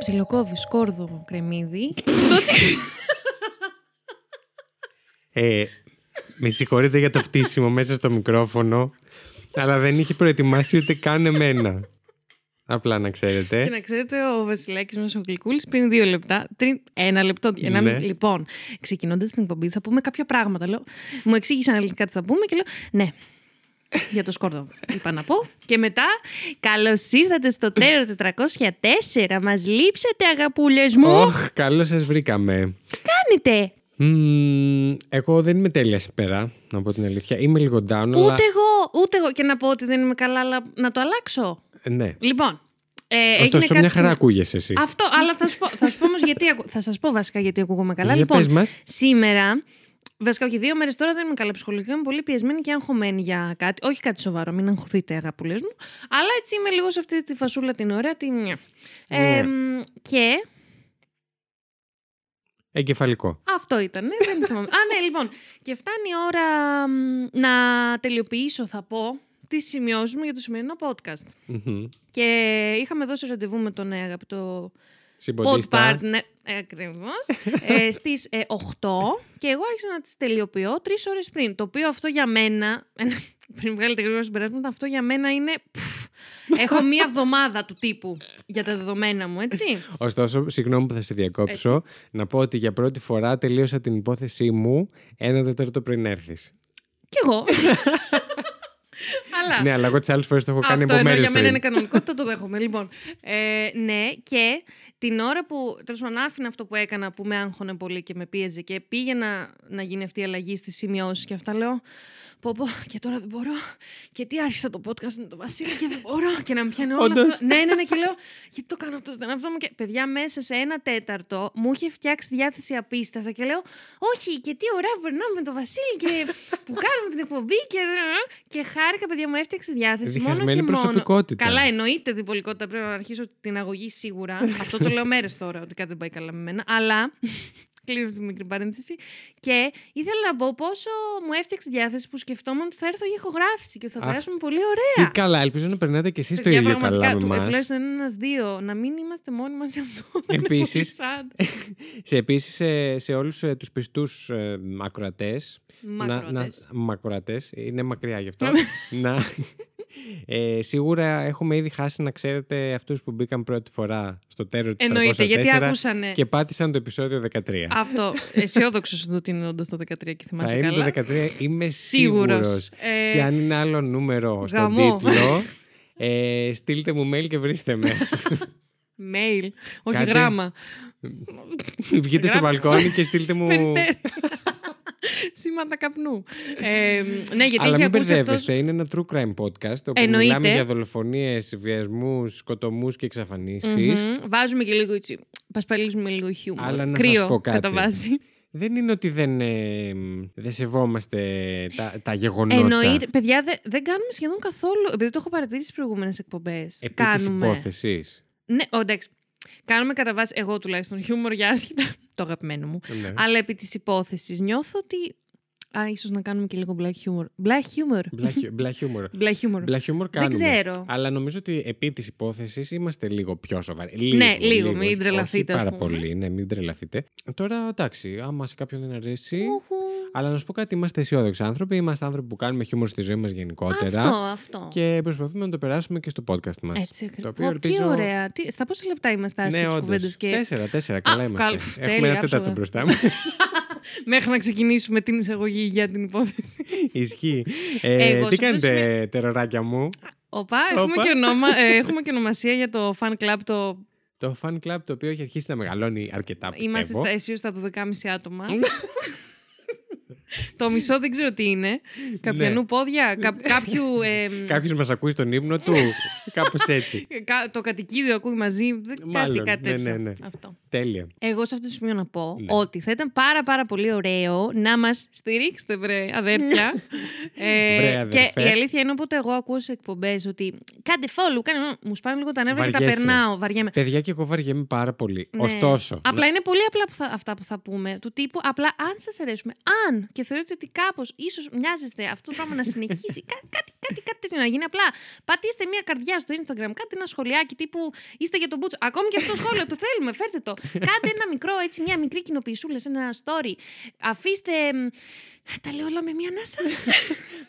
και ψιλοκόβει σκόρδο κρεμμύδι. Ε, με συγχωρείτε για το φτύσιμο μέσα στο μικρόφωνο, αλλά δεν είχε προετοιμάσει ούτε καν εμένα. Απλά να ξέρετε. Και να ξέρετε, ο Βασιλάκης μας ο Γλυκούλης πριν δύο λεπτά. Τριν, ένα λεπτό. Ένα, Ναι. Λοιπόν, ξεκινώντας την εκπομπή, θα πούμε κάποια πράγματα. Λέω, μου εξήγησαν ελληνικά τι θα πούμε και λέω, Ναι. Για το σκόρδο, είπα να πω. Και μετά, καλώς ήρθατε στο τέρο 404. Μας λείψατε, αγαπούλες μου. Ωχ, καλώς σας βρήκαμε. Κάνετε; Μμμ, εγώ δεν είμαι τέλεια σήμερα, να πω την αλήθεια. Είμαι λίγο down, αλλά. Ούτε εγώ, ούτε εγώ. Και να πω ότι δεν είμαι καλά, αλλά να το αλλάξω. Ε, Ναι. Λοιπόν. Ε, έγινε Ωστόσο, κάτι μια χαρά σήμερα- ακούγεσαι εσύ. Αυτό, αλλά θα σου πω, θα σου πω όμως γιατί. ακου- Θα σας πω βασικά γιατί ακούγομαι καλά. Για λοιπόν, πες μας. σήμερα. Βασικά, όχι δύο μέρες τώρα δεν είμαι καλά ψυχολογικά. Είμαι πολύ πιεσμένη και αγχωμένη για κάτι. Όχι κάτι σοβαρό, μην αγχωθείτε, αγαπούλε μου. Αλλά έτσι είμαι λίγο σε αυτή τη φασούλα την ωραία. Τη... μια. Ε, μ, και Εγκεφαλικό. αυτό ήταν. ναι, δεν θυμάμαι. Α, ναι, λοιπόν. Και φτάνει η ώρα μ, να τελειοποιήσω, θα πω, τις σημειώσεις μου για το σημερινό podcast. Μμμ. Και είχαμε δώσει ραντεβού με τον ε, αγαπητό pod Συμποντίστα. partner. Ακριβώς. ε, Στις 8 και εγώ άρχισα να τις τελειοποιώ τρεις ώρες πριν. Το οποίο αυτό για μένα. πριν βγάλετε γρήγορα συμπεράσματα, αυτό για μένα είναι. πφ, έχω μία εβδομάδα του τύπου για τα δεδομένα μου, έτσι. Ωστόσο, συγγνώμη που θα σε διακόψω, να πω ότι για πρώτη φορά τελείωσα την υπόθεσή μου ένα τέταρτο πριν έρθεις. Κι εγώ. Αλλά. Ναι, αλλά εγώ τις άλλες φορές το έχω κάνει Αυτό από ενώ μέρε για μένα είναι πριν. κανονικότητα, το δέχομαι. Λοιπόν, ε, ναι, και την ώρα που τέλος πάντων άφηνα αυτό που έκανα που με άγχωνε πολύ και με πίεζε και πήγαινα να γίνει αυτή η αλλαγή στις σημειώσεις και αυτά, λέω. Πω, πω, και τώρα δεν μπορώ. Και τι άρχισα το podcast με τον Βασίλη και δεν μπορώ. Και να με πιάνει όλο Όντως. αυτό. Ναι, ναι, ναι, και λέω. Γιατί το κάνω αυτό, δεν αυτό μου. Και παιδιά, μέσα σε ένα τέταρτο μου είχε φτιάξει διάθεση απίστευτα και λέω. Όχι, και τι ωραία που περνάμε με τον Βασίλη και που κάνουμε την εκπομπή. Και, και χάρηκα, παιδιά, μου έφτιαξε διάθεση. Μόνο Διχασμένη και μόνο. προσωπικότητα. Καλά, εννοείται διπολικότητα. Πρέπει να αρχίσω την αγωγή σίγουρα. Αυτό το λέω μέρες τώρα, ότι κάτι δεν πάει καλά με μένα. Αλλά. Κλείνω αυτή τη μικρή παρένθεση. Και ήθελα να πω πόσο μου έφτιαξε διάθεση που σκεφτόμουν ότι θα έρθω για ηχογράφηση και ότι θα Αχ, περάσουμε πολύ ωραία. Τι καλά, ελπίζω να περνάτε κι εσείς το Παιδιά, ίδιο πραγματικά, καλά με του- εμά. Τουλάχιστον ένα-δύο. Να μην είμαστε μόνοι μας σε αυτό. Δεν είναι Επίσης- πολύ sad. Σε επίσης σε, σε όλους τους πιστούς ε, ακροατές. Μακροατές. Μακροατές, είναι μακριά γι' αυτό. να, ε, σίγουρα έχουμε ήδη χάσει να ξέρετε αυτούς που μπήκαν πρώτη φορά στο τέρο του Εννοείται, γιατί άκουσανε. και πάτησαν το επεισόδιο 13. Αυτό. Αισιόδοξο ότι είναι όντως το 13 και Θα θυμάσαι είναι καλά. το 13, είμαι Σίγουρος. σίγουρος. Ε, Και αν είναι άλλο νούμερο στον γαμό. τίτλο, ε, στείλτε μου mail και βρίστε με. Mail, όχι Κάτι- γράμμα. Βγείτε στο Γράφω. μπαλκόνι και στείλτε μου. Περιστέρι. Σήματα καπνού. Ε, ναι, γιατί Αλλά έχει μην ακούσει μπερδεύεστε, αυτός... είναι ένα true crime podcast όπου Εννοείται. μιλάμε για δολοφονίες, βιασμούς, σκοτωμούς και εξαφανίσεις. Μμμ. Βάζουμε και λίγο έτσι. Πασπαλίζουμε λίγο χιούμορ. Αλλά να Κρύο, σας πω κάτι. κατά βάση. Δεν είναι ότι δεν, ε, δεν σεβόμαστε τα, τα γεγονότα. Εννοείται. Παιδιά, δε- δεν κάνουμε σχεδόν καθόλου. Επειδή το έχω παρατηρήσει στις προηγούμενες εκπομπές. Επί κάνουμε. της υπόθεσης. Ναι, ω, εντάξει. Κάνουμε κατά βάση, εγώ τουλάχιστον, χιούμορ για άσχετα. το αγαπημένο μου. Ναι. Αλλά επί της υπόθεσης νιώθω ότι. Α, ίσως να κάνουμε και λίγο black humor. Black humor. Μπλα χιου- Μπλα χιούμορ. Black humor. Μπλα χιούμορ κάνουμε. ξέρω. Αλλά νομίζω ότι επί της υπόθεσης είμαστε λίγο πιο σοβαροί. Ναι, λίγο, μην όχι- τρελαθείτε, όχι ας Πάρα πούμε. πολύ, ναι, μην τρελαθείτε. Τώρα, εντάξει, άμα σε κάποιον δεν αρέσει... Ουχου. Αλλά να σου πω κάτι, είμαστε αισιόδοξοι άνθρωποι. Είμαστε άνθρωποι που κάνουμε χιούμορ στη ζωή μας γενικότερα. Αυτό, αυτό. Και προσπαθούμε να το περάσουμε και στο podcast μας. Έτσι, το ακριβώς. οποίο Πω, ελπίζω. Τι ωραία. Τι, στα πόσα λεπτά είμαστε Ναι, άσχετες όντως. κουβέντες και Τέσσερα, τέσσερα. Καλά Α, είμαστε. καλά, Έχουμε τέλεια, ένα τέταρτο άψογα. μπροστά μας. μέχρι να ξεκινήσουμε την εισαγωγή για την υπόθεση. Ισχύει. Ε, Εγώ τι σε αυτό το κάνετε, τεροράκια μου; Οπα, έχουμε Όπα. και, ονόμα, ε, έχουμε και ονομασία για το fan club. Το... Το fan club το οποίο έχει αρχίσει να μεγαλώνει αρκετά πιστεύω. Είμαστε στα αισίω στα 12,5 άτομα. Το μισό δεν ξέρω τι είναι. Καπιανού Ναι. πόδια, κα, κάποιου. Ε, Κάποιος μας ακούει στον ύπνο του. Κάπως έτσι. κα- το κατοικίδιο ακούει μαζί. δεν- Κάτι, Μάλλον, κάτι ναι, τέτοιο. ναι, ναι. Αυτό. Τέλεια. Εγώ σε αυτό το σημείο να πω Ναι. ότι θα ήταν πάρα πάρα πολύ ωραίο να μας στηρίξετε βρε αδέρφια. ε, Βρε, αδερφέ. και η αλήθεια είναι όποτε εγώ ακούω σε εκπομπές ότι κάντε follow, κάνε... μου σπάνε λίγο τα νεύρα και τα Βαριέσαι. περνάω, βαριέμαι. Παιδιά και εγώ βαριέμαι πάρα πολύ. Ναι. Ωστόσο. Απλά είναι πολύ απλά που θα, αυτά που θα πούμε. Του τύπου, απλά αν σας αρέσουμε, αν και θεωρείτε ότι κάπως ίσως μοιάζεστε αυτό το πράγμα να συνεχίσει, κά, κάτι, κάτι, κάτι τέτοιο να γίνει. Απλά πατήστε μια καρδιά στο Instagram, κάτι ένα σχολιάκι τύπου είστε για τον Μπούτσο. Ακόμη και αυτό το σχόλιο, το θέλουμε, φέρτε το. Κάντε ένα μικρό, έτσι, μια μικρή κοινοποιησούλα σε ένα story. Αφήστε. μ, Τα λέω όλα με μια ανάσα.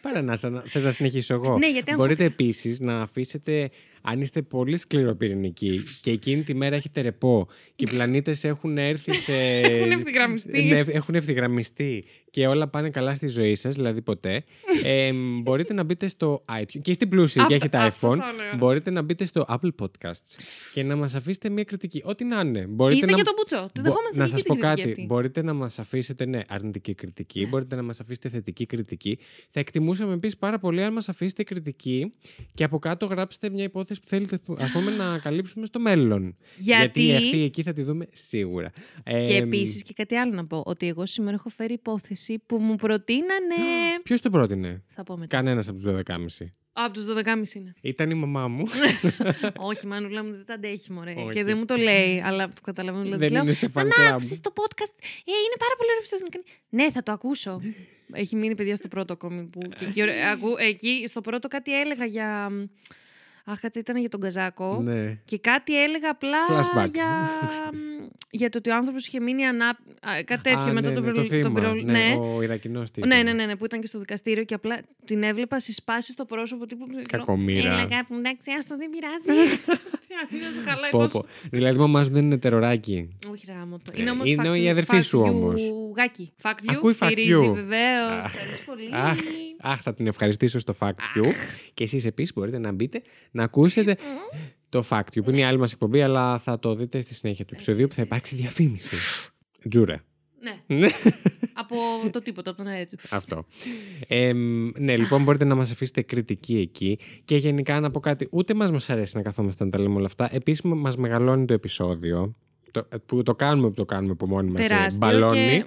Παρανάσα, θες να συνεχίσω εγώ. Ναι, γιατί έχω- Μπορείτε επίσης να αφήσετε, αν είστε πολύ σκληροπυρηνικοί και εκείνη τη μέρα έχετε ρεπό και οι πλανήτες έχουν έρθει σε. Έχουν ευθυγραμμιστεί. Ναι, έχουν ευθυγραμμιστεί και όλα πάνε καλά στη ζωή σας, δηλαδή ποτέ. ε, μπορείτε να μπείτε στο iTunes και είστε πλούσιοι και Αυτό- έχετε αυτό iPhone. θα έλεγα. Μπορείτε να μπείτε στο Apple Podcasts και να μας αφήσετε μια κριτική. Ό,τι να είναι. Μπορείτε Είστε να... για τον Μπούτσο. Το Μπο- δεχόμαστε να θετική σας πω την κριτική κάτι. αυτή. Μπορείτε να μας αφήσετε ναι, αρνητική κριτική. Μπορείτε να μας αφήσετε θετική κριτική. Θα εκτιμούσαμε επίσης πάρα πολύ αν μας αφήσετε κριτική και από κάτω γράψετε μια υπόθεση που θέλετε ας πούμε, να καλύψουμε στο μέλλον. Γιατί- αυτή εκεί θα τη δούμε σίγουρα. Ε, Και επίσης και κάτι άλλο να πω. Ότι εγώ σήμερα έχω φέρει υπόθεση που μου προτείνανε. Ποιος το πρότεινε; θα πω μετά. Κανένας από τους 12.30. Από τους 12.30 είναι. Ήταν η μαμά μου. Όχι, μανούλα μου δεν τα αντέχει, μωρέ. Όχι. Και δεν μου το λέει, αλλά το καταλαβαίνω. Δηλαδή, Δεν λέω, είναι στο fan «Αν club». άκουσες το podcast; Ε, είναι πάρα πολύ ωραίο επεισόδιο. Κάνει, Ναι, θα το ακούσω. Έχει μείνει παιδιά στο πρώτο ακόμη. Που... και εκεί, ωραία, ακού- εκεί στο πρώτο κάτι έλεγα για. Αχ, κάτσε, ήταν για τον Καζάκο. ναι. Και κάτι έλεγα απλά Flashback. για, για το ότι ο άνθρωπος είχε μείνει ανά... α, κάτι τέτοιο Α, μετά ναι, τον ναι, πυρολ- το θύμα. τον πυρολ- ναι, ναι. Ο Ιρακινός τι Ναι, ήταν. ναι, ναι, ναι, που ήταν και στο δικαστήριο και απλά την έβλεπα συσπάσει στο πρόσωπο τύπου. Κακομοίρα. Έλα κάπου, εντάξει, άστο, δεν πειράζει. Αν σε χαλάει Πω, τόσο. πω. Δηλαδή, η μαμά σου δεν είναι τεροράκι. Όχι, ρε, άμα το. Ε, Είναι όμως είναι η αδερφή σου όμως. Γάκι. Fact you. Ακούει fact στηρίζει, you. βεβαίως. Αχ, Ευχαριστώ πολύ. Αχ, αχ, θα την ευχαριστήσω στο Fact You. Και εσείς επίσης μπορείτε να μπείτε να ακούσετε το Fact You, που είναι η άλλη μας εκπομπή, αλλά θα το δείτε στη συνέχεια του επεισοδίου που θα υπάρξει διαφήμιση. Τζούρε. Ναι, Ναι, από το τίποτα, από το να έτσι. αυτό. Ε, ναι, λοιπόν, μπορείτε να μας αφήσετε κριτική εκεί και γενικά να πω κάτι. Ούτε μας μας αρέσει να καθόμαστε να τα λέμε όλα αυτά. Επίσης, μας μεγαλώνει το επεισόδιο. Το, που το κάνουμε που το κάνουμε από μόνοι μας. ε, Τεράστιο μπαλώνει.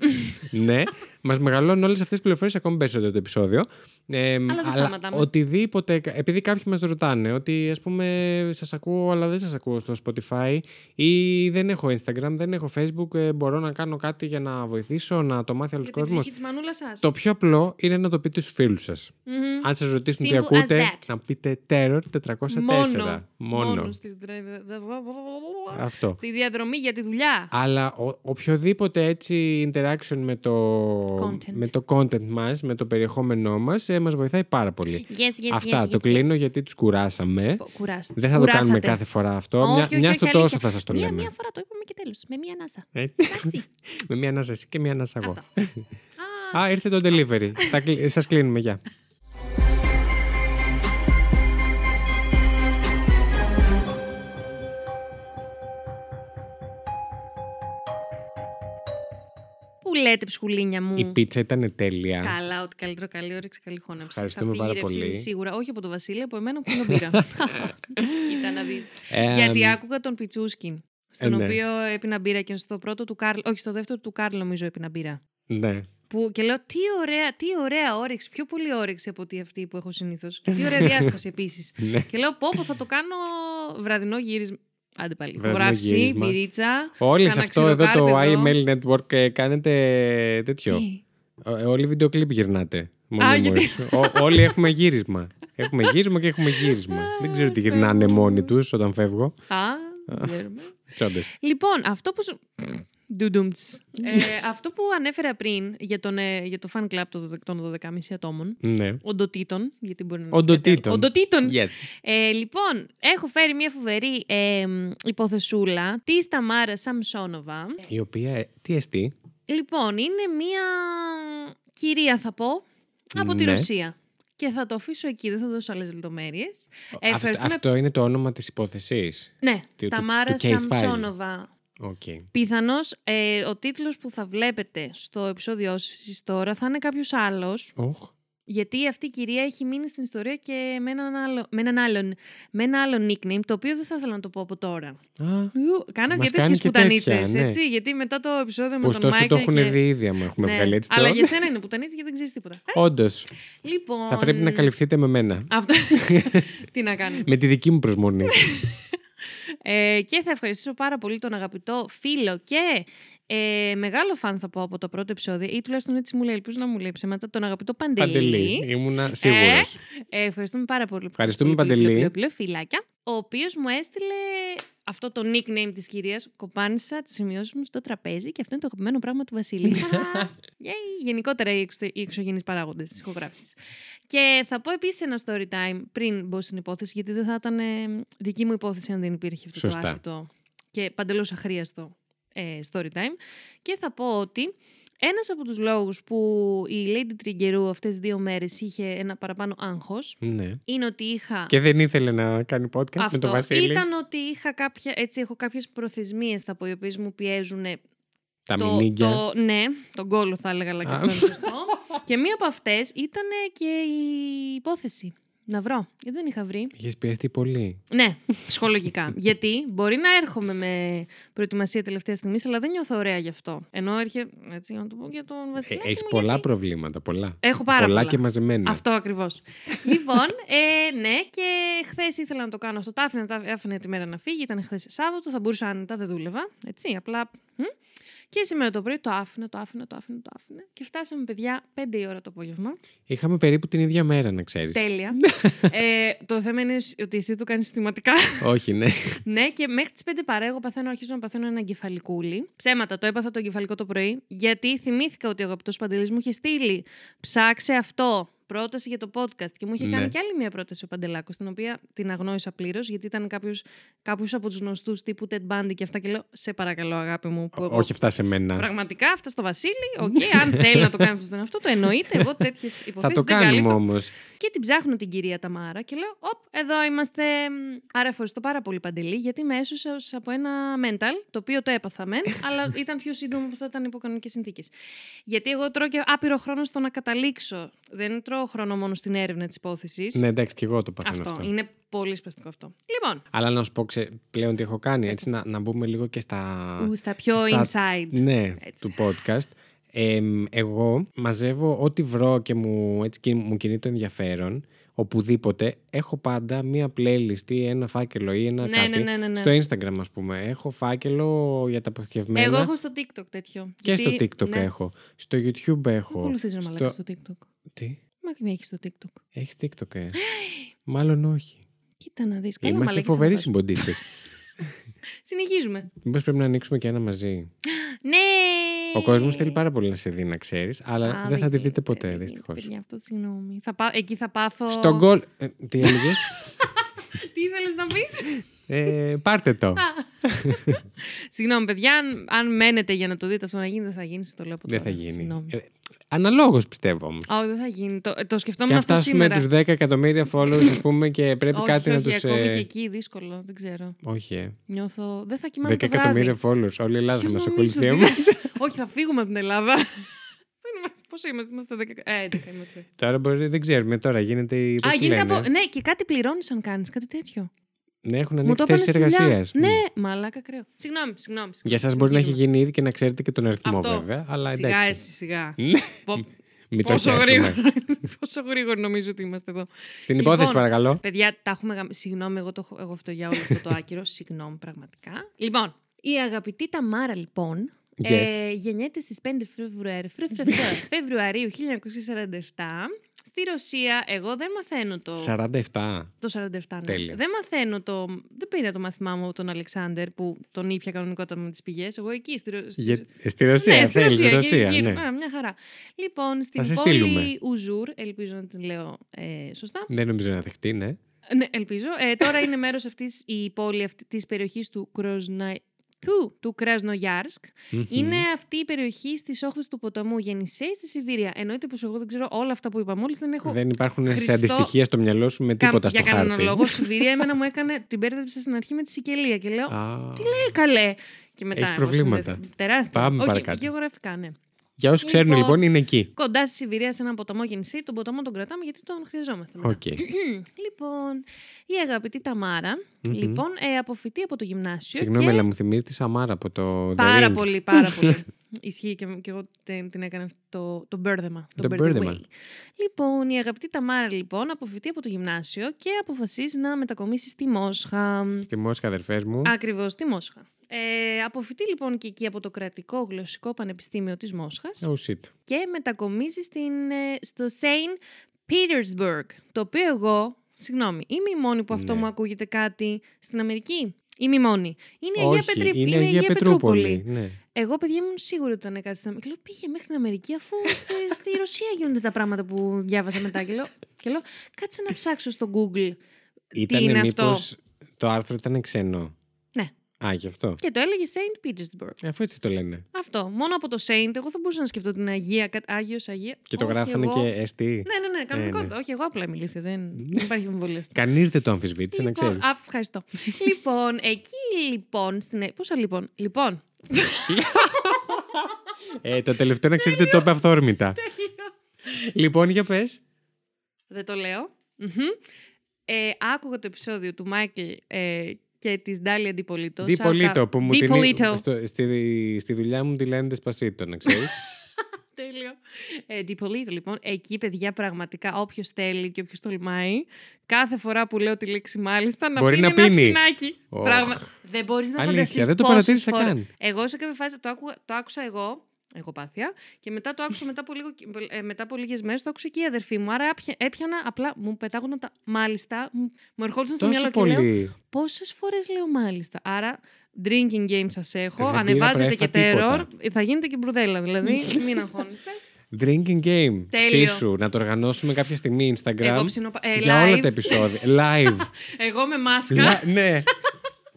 και- ναι, μας μεγαλώνουν όλες αυτές τις πληροφορίες ακόμη περισσότερο το επεισόδιο. Ε, δεν σταματάμε. οτιδήποτε. Επειδή κάποιοι μας ρωτάνε ότι ας πούμε σας ακούω, αλλά δεν σας ακούω στο Spotify ή δεν έχω Instagram, δεν έχω Facebook, ε, μπορώ να κάνω κάτι για να βοηθήσω, να το μάθει άλλος Για την κόσμος. ψυχή της μανούλας σας. Το πιο απλό είναι να το πείτε στους φίλους σας. Αν σας ρωτήσουν τι Simple ακούτε, as that. να πείτε Terror 404. Μόνο. Μόνος. στη... Αυτό. στη διαδρομή για τη δουλειά. Αλλά ο, οποιοδήποτε έτσι interaction με το Content. με το content μας, με το περιεχόμενό μας, ε, μας βοηθάει πάρα πολύ. Yes, yes, Αυτά yes, το yes, κλείνω yes. γιατί τους κουράσαμε. Κουράσατε. Δεν θα το Κουράσατε. κάνουμε κάθε φορά αυτό. Όχι, μια όχι, μια όχι, στο αλήθεια. τόσο θα σας το μία, λέμε. Μία φορά το είπαμε και τέλος. Με μία ανάσα. Ε, Εντάξει. με μια ανάσα εσύ και μια ανάσα εγώ. Α, Α, ήρθε το delivery. Τα κλει- σας κλείνουμε, γεια. Πού λέτε ψχουλίνια μου; Η πίτσα ήταν τέλεια. Καλά, ότι καλύτερο, καλή όρεξη, καλή χώνευση. Ευχαριστούμε Θα πάρα φύγει η ρεψίδι πολύ. Σίγουρα, όχι από το Βασίλη, από εμένα που είναι μπύρα. Κοίτα να δεις. Ε, Γιατί άκουγα τον Πιτσούσκιν, στον Ε, ναι. οποίο έπινα μπύρα και στο πρώτο του Κάρλ, όχι στο δεύτερο του Κάρλ νομίζω έπινα μπύρα. Ναι. Που, και λέω τι ωραία, τι ωραία όρεξη, πιο πολύ όρεξη από ότι αυτή που έχω συνήθως. Και τι ωραία διάσπαση επίσης. Ναι. και λέω πω, πω θα το κάνω βραδινό γύρισμα. Άντε πάλι. Βραδινό Ηχογράφηση, γύρισμα. μπυρίτσα. Όλοι σε κάνα αυτό εδώ το ξηροκάρπεδο. IML Network ε, κάνετε τέτοιο. Τι; Ε, Όλοι βίντεο κλιπ γυρνάτε. Α, Μονίμως. Ο- όλοι έχουμε γύρισμα. Έχουμε γύρισμα και έχουμε γύρισμα. Δεν ξέρω τι γυρνάνε μόνοι τους όταν φεύγω. Α, δεν ξέρουμε. Τσόντες. Λοιπόν, αυτό που. Σου- Ντουντουμτς. ε, αυτό που ανέφερα πριν για, τον, ε, για το fan club των 12 των 12,5 ατόμων, Ναι. οντοτήτων, γιατί μπορεί να είναι Οντοτήτων. κάτι άλλο. Οντοτήτων. Yes. Ε, λοιπόν, έχω φέρει μια φοβερή ε, μ, υποθεσούλα τη Ταμάρα Σαμσόνοβα. Η οποία. ε, Τι εστί; Λοιπόν, είναι μια κυρία θα πω από τη Ναι. Ρωσία. Και θα το αφήσω εκεί, δεν θα δώσω άλλες λεπτομέρειες. Αυτό, αυτό είναι το όνομα της υπόθεσης; Ναι, του- Ταμάρα του case file. Σαμσόνοβα. Οκ. Πιθανώς ε, ο τίτλος που θα βλέπετε στο επεισόδιό σας τώρα θα είναι κάποιος άλλος, Οχ. γιατί αυτή η κυρία έχει μείνει στην ιστορία και με έναν, άλλο, με έναν άλλον, με ένα άλλο nickname, το οποίο δεν θα ήθελα να το πω από τώρα. Α, Ου, Κάνω Μας και κάνει τέτοιες και πουτανίτσες, τέτοια, ναι. έτσι, γιατί μετά το επεισόδιο με Πως τον τόσο Μάικλ το έχουν και... δει ήδη, άμα έχουμε Ναι, βγάλει έτσι Αλλά το. για σένα είναι πουτανίτσες γιατί δεν ξέρεις τίποτα. Ε, Όντως. λοιπόν... Θα πρέπει να καλυφθείτε με μένα. Αυτό... Τι να κάνουμε. Με τη δική μου προσμονή. Ε, και θα ευχαριστήσω πάρα πολύ τον αγαπητό φίλο και ε, μεγάλο φαν θα πω από το πρώτο επεισόδιο, ή τουλάχιστον έτσι μου λέει, ελπίζω να μου λέει ψέματα, τον αγαπητό Παντελή. Παντελή. Ήμουνα σίγουρος. Ε, ευχαριστούμε πάρα πολύ. Ευχαριστούμε, πολύ, πολύ, Παντελή. πολύ, πολύ, πολύ, Φιλάκια. Ο οποίος μου έστειλε αυτό το nickname της κυρίας. Κοπάνισα τις σημειώσεις μου στο τραπέζι και αυτό είναι το αγαπημένο πράγμα του Βασίλη. Yay! Γενικότερα οι, εξω, οι εξωγενείς παράγοντες τη ηχογράφηση. Και θα πω επίσης ένα story time πριν μπω στην υπόθεση, γιατί δεν θα ήταν ε, δική μου υπόθεση αν δεν υπήρχε αυτό Σωστά. το άσχετο και παντελώς αχρίαστο ε, story time. Και θα πω ότι ένας από τους λόγους που η Lady Τριγκερού αυτές τις δύο μέρες είχε ένα παραπάνω άγχος Ναι. είναι ότι είχα... Και δεν ήθελε να κάνει podcast με αυτό τον Βασίλη. ήταν ότι είχα κάποια, έτσι έχω κάποιες προθεσμίες θα πω, οι οποίες μου πιέζουν Τα το, μηνύγκια. το, ναι, τον κόλλο θα έλεγα, αλλά και Α. αυτό είναι σωστό. και μία από αυτές ήταν και η υπόθεση. Να βρω, γιατί δεν είχα βρει. Είχες πιεστεί πολύ. Ναι, ψυχολογικά. Γιατί μπορεί να έρχομαι με προετοιμασία τελευταία στιγμή, αλλά δεν νιώθω ωραία γι' αυτό. Ενώ έρχεται. Έτσι, να το πω για τον Βασιλάκη. Έχεις μου, Ε, πολλά γιατί- προβλήματα. Πολλά. Έχω πάρα πολλά πολλά. και μαζεμένα. Αυτό ακριβώς. λοιπόν, ε, ναι, και χθες ήθελα να το κάνω αυτό. Τα άφηνα, τα άφηνα τη μέρα να φύγει. Ήταν χθες Σάββατο, θα μπορούσα άνετα, δεν δούλευα. Έτσι, απλά. μ. Και σήμερα το πρωί το άφηνα, το άφηνα, το άφηνα, το άφηνα. Και φτάσαμε, παιδιά, 5 η ώρα το απόγευμα. Είχαμε περίπου την ίδια μέρα, να ξέρεις. Τέλεια. ε, το θέμα είναι ότι εσύ το κάνεις συστηματικά. Όχι, ναι. ναι, και μέχρι τις 5 παρά, εγώ παθαίνω, αρχίζω να παθαίνω ένα εγκεφαλικούλι. Ψέματα, το έπαθα το εγκεφαλικό το πρωί, γιατί θυμήθηκα ότι ο αγαπητό Παντελής μου είχε στείλει. Ψάξε αυτό. Πρόταση για το podcast. Και μου είχε Ναι. κάνει και άλλη μια πρόταση ο Παντελάκος, την οποία την αγνόησα πλήρως, γιατί ήταν κάποιος από τους γνωστούς τύπου Ted Bundy και αυτά. Και λέω, Σε παρακαλώ, αγάπη μου. Που εγώ Όχι αυτά σε μένα. Πραγματικά, αυτά στο Βασίλη. Οκ, αν θέλει να το κάνει αυτό στον εαυτό του, εννοείται. Εγώ τέτοιες Θα υποθέσεις το δεν κάνουμε καλύπτω. όμως. Και την ψάχνω την κυρία Ταμάρα και λέω: Οπ, εδώ είμαστε. Άρα ευχαριστώ πάρα πολύ, Παντελή, γιατί με έσωσε από ένα mental, το οποίο το έπαθα μεν, αλλά ήταν πιο σύντομο που θα ήταν υπό κανονικές συνθήκες. Γιατί εγώ τρώω και άπειρο χρόνο στο να καταλήξω. Δεν τρώω χρόνο μόνο στην έρευνα της υπόθεσης. Ναι, εντάξει, και εγώ το παθαίνω αυτό. αυτό. Είναι πολύ σπαστικό αυτό. Λοιπόν, Αλλά να σου πω ξε... πλέον τι έχω κάνει. Έτσι να, να μπούμε λίγο και στα. ου, στα πιο στα- inside. Ναι, Έτσι. του podcast. Εμ, εγώ μαζεύω ό,τι βρω και μου, έτσι, κι- μου κινεί το ενδιαφέρον. Οπουδήποτε έχω πάντα μία playlist ή ένα φάκελο ή ένα Ναι, κάτι. ναι, ναι, ναι, ναι. Στο Instagram, ας πούμε. Έχω φάκελο για τα αποθηκευμένα. Εγώ έχω στο TikTok τέτοιο. Και στο Γιατί- TikTok ναι. έχω. Στο YouTube έχω. Ακολουθείς ρε στο... μαλάκα στο TikTok; Τι, Μα και έχεις στο TikTok. έχεις TikTok, ε. Μάλλον όχι. Κοίτα να δεις. Καλά, Είμαστε μαλάκες φοβεροί να βάζω. συμποντίστες. Συνεχίζουμε. Μήπως πρέπει να ανοίξουμε και ένα μαζί. Ναι! Ο κόσμος θέλει πάρα πολύ να σε δει, να ξέρεις, αλλά Α, δεν θα τη γίνεται, δείτε ποτέ, δεν δυστυχώς. γίνεται, Παιδιά, αυτό συγγνώμη. Θα πά... Εκεί θα πάθω. Στον γκολ. Ε, τι έλεγες; Τι ήθελες να πεις; ε, πάρτε το. συγγνώμη, παιδιά, αν, αν μένετε για να το δείτε αυτό να γίνει, δεν θα γίνει. σας Το λέω από δεν θα τώρα. γίνει. Συγγνώμη. Ε, Αναλόγως πιστεύω όμως. Όχι, δεν θα γίνει. Το, το Και σκεφτόμουν αν αυτό φτάσουμε σήμερα. τους 10 εκατομμύρια followers, ας πούμε, και πρέπει όχι, κάτι όχι, να του. ακόμη και εκεί δύσκολο. Δεν ξέρω. Όχι, ε. Νιώθω. Δεν θα κοιμάμαι 10 το βράδυ. εκατομμύρια followers. Όλη η Ελλάδα θα Ποιος μας νομίζει ακολουθεί. ότι- όμως. όχι, θα φύγουμε από την Ελλάδα. Δεν είμαστε- Πόσο είμαστε, είμαστε 10. Ε, 11 είμαστε. Τώρα μπορεί, δεν ξέρουμε. Τώρα γίνεται η. πώς Α, τη γίνεται λένε. από. Ναι, και κάτι πληρώνεις αν κάνεις, κάτι τέτοιο. Ναι, έχουν Μου ανοίξει το έπανε θέσει στη δουλειά. εργασίας. Ναι, μαλάκα κρέο. Συγγνώμη, συγγνώμη. Για συγγνώμη. εσά μπορεί να έχει Συνεχίζουμε. γίνει ήδη και να ξέρετε και τον αριθμό Αυτό. βέβαια. Αλλά Σιγά εντάξει. εσύ, σιγά. Ναι. Πο- Μην το Πόσο χέσουμε. γρήγορα, πόσο γρήγορα νομίζω ότι είμαστε εδώ. Στην υπόθεση, Λοιπόν, παρακαλώ. Παιδιά, τα έχουμε γαμ... Συγγνώμη, εγώ, το... έχω- εγώ αυτό για όλο αυτό το άκυρο. Συγγνώμη, πραγματικά. Λοιπόν, η αγαπητή Ταμάρα, λοιπόν, Yes. ε, γεννιέται στις 5 Φεβρουαρίου, Φεβρουαρίου 1947 στη Ρωσία. Εγώ δεν μαθαίνω το... 47. Το 47, ναι. Τέλεια. Δεν μαθαίνω το. Δεν πήρα το μάθημά μου τον Αλεξάνδρ που τον ήπια κανονικότατα με τις πηγές. Εγώ εκεί στη, Ρο- στη- Για... Στη Ρωσία, ναι, στη θέλεις, Ρωσία. στη Ρωσία, γύρω- ναι. Α, μια χαρά. Λοιπόν, στην σε πόλη στείλουμε. Ουζούρ, ελπίζω να την λέω ε, σωστά. Δεν νομίζω να δεχτεί, ναι. Ναι, ελπίζω. Ε, τώρα είναι μέρος αυτής η πόλη αυτή, της περιοχής του Κροσνα... του, του Κρασνογιάρσκ. Είναι αυτή η περιοχή στις όχθες του ποταμού Γεννησέη στη Σιβήρια. Εννοείται πως εγώ δεν ξέρω όλα αυτά που είπα μόλις, δεν έχω Δεν υπάρχουν Χριστό- σε αντιστοιχεία στο μυαλό σου με κα- τίποτα για στο κανέναν χάρτη. λόγο. Σιβήρια εμένα μου έκανε. Την μπέρδεψα στην αρχή με τη Σικελία και λέω. Α, Τι λέει καλέ. Και μετά. Έχεις εγώ προβλήματα. συνδε- Τεράστια. Πάμε Όχι, παρακάτω. γεωγραφικά, ναι. Για όσους ξέρουν Λοιπόν, λοιπόν είναι εκεί. Κοντά στη Σιβηρία, σε έναν ποταμό Γενισέι, τον ποταμό τον κρατάμε γιατί τον χρειαζόμαστε. μετά. Οκ. λοιπόν, η αγαπητή Ταμάρα, λοιπόν, ε, αποφοιτεί από το γυμνάσιο. Συγγνώμη, και... αλλά μου θυμίζει τη Σαμάρα από το The Πάρα Ring. πολύ, πάρα πολύ. Ισχύει και, και εγώ την, την έκανα το, το μπέρδεμα. Το by the μπέρδεμα. way. Λοιπόν, η αγαπητή Ταμάρα λοιπόν αποφυτεί από το γυμνάσιο και αποφασίζει να μετακομίσει στη Μόσχα. Στη Μόσχα, αδερφέ μου. Ακριβώς, στη Μόσχα. Ε, αποφυτεί λοιπόν και εκεί από το κρατικό γλωσσικό πανεπιστήμιο της Μόσχας Oh shit. και μετακομίζει στην, ε, στο Saint Petersburg, το οποίο εγώ, συγγνώμη, είμαι η μόνη που αυτό Ναι. μου ακούγεται κάτι στην Αμερική; Είμαι η μόνη. Είναι η Αγία, Όχι, Πετρι... είναι η Αγία Πετρούπολη. Ναι. Εγώ, παιδιά, ήμουν σίγουρη ότι ήταν κάτι στην Αμερική. Λέω, πήγε μέχρι την Αμερική, αφού στη, στη Ρωσία γίνονται τα πράγματα που διάβασα μετά. Και λέω, και λέω κάτσε να ψάξω στο Google. Ήταν είναι μήπως αυτό. το άρθρο ήταν ξένο; Ναι. Α, γι' αυτό. Και το έλεγε Saint Petersburg. Αφού έτσι το λένε. Αυτό. Μόνο από το Saint, εγώ θα μπορούσα να σκεφτώ την Αγία, κα- Άγιος, Αγία. Και το Όχι, γράφανε εγώ- και ST. Ναι, ναι, ναι, κανονικότητα. ναι. Όχι, εγώ απλά είμαι ηλίθια. Δεν, δεν υπάρχει αμφιβολία. στο- Κανείς δεν το αμφισβήτησε, να Λοιπόν, ξέρεις. α, ευχαριστώ. λοιπόν, εκεί λοιπόν. Στην... ε- Πόσα λοιπόν. Λοιπόν. Ε, το τελευταίο να ξέρετε το είπε αυθόρμητα. λοιπόν, για πες. Δεν το λέω. Μμμ. Ε, άκουγα το επεισόδιο του Μάικλ ε, και της Ντάλη Αντιπολίτο. Διπολίτο που μου την. Διπολίτο. στο- στη, στη δουλειά μου τη λένε Δεσπασίτο, να ξέρεις. Τέλειο. Ε, Διπολίτο, λοιπόν. Εκεί, παιδιά, πραγματικά, όποιος θέλει και όποιος τολμάει, κάθε φορά που λέω τη λέξη μάλιστα, να Μπορεί πίνει να ένα πίνει. σπινάκι. Ωχ. Πράγμα... Δεν μπορείς να Αλήθεια, φανταστείς δεν το πόσες παρατήρησα φορές- καν. Εγώ σε κάποια φάση το, άκουγα, το άκουσα εγώ, εγώ πάθια, και μετά το άκουσα μετά από, λίγο, ε, μετά από λίγες μέρες, το άκουσε και η αδερφή μου. Άρα άπια- έπιανα, απλά μου πετάγονταν τα μάλιστα, μου, μου ερχόντουσαν στο Τόσο μυαλό και λέω, πολύ. πόσες φορές λέω μάλιστα. Άρα, drinking game σας έχω, Δεν πήρα ανεβάζετε και πρέφα terror, τίποτα. θα γίνετε και μπρουδέλα, δηλαδή, μην αγχώνεστε. Drinking game. Τέλειο. Ψήσου. Να το οργανώσουμε κάποια στιγμή Instagram. Εγώ ψινοπα- ε, για όλα live. τα επεισόδια. Live. Εγώ με μάσκα. Λα- ναι.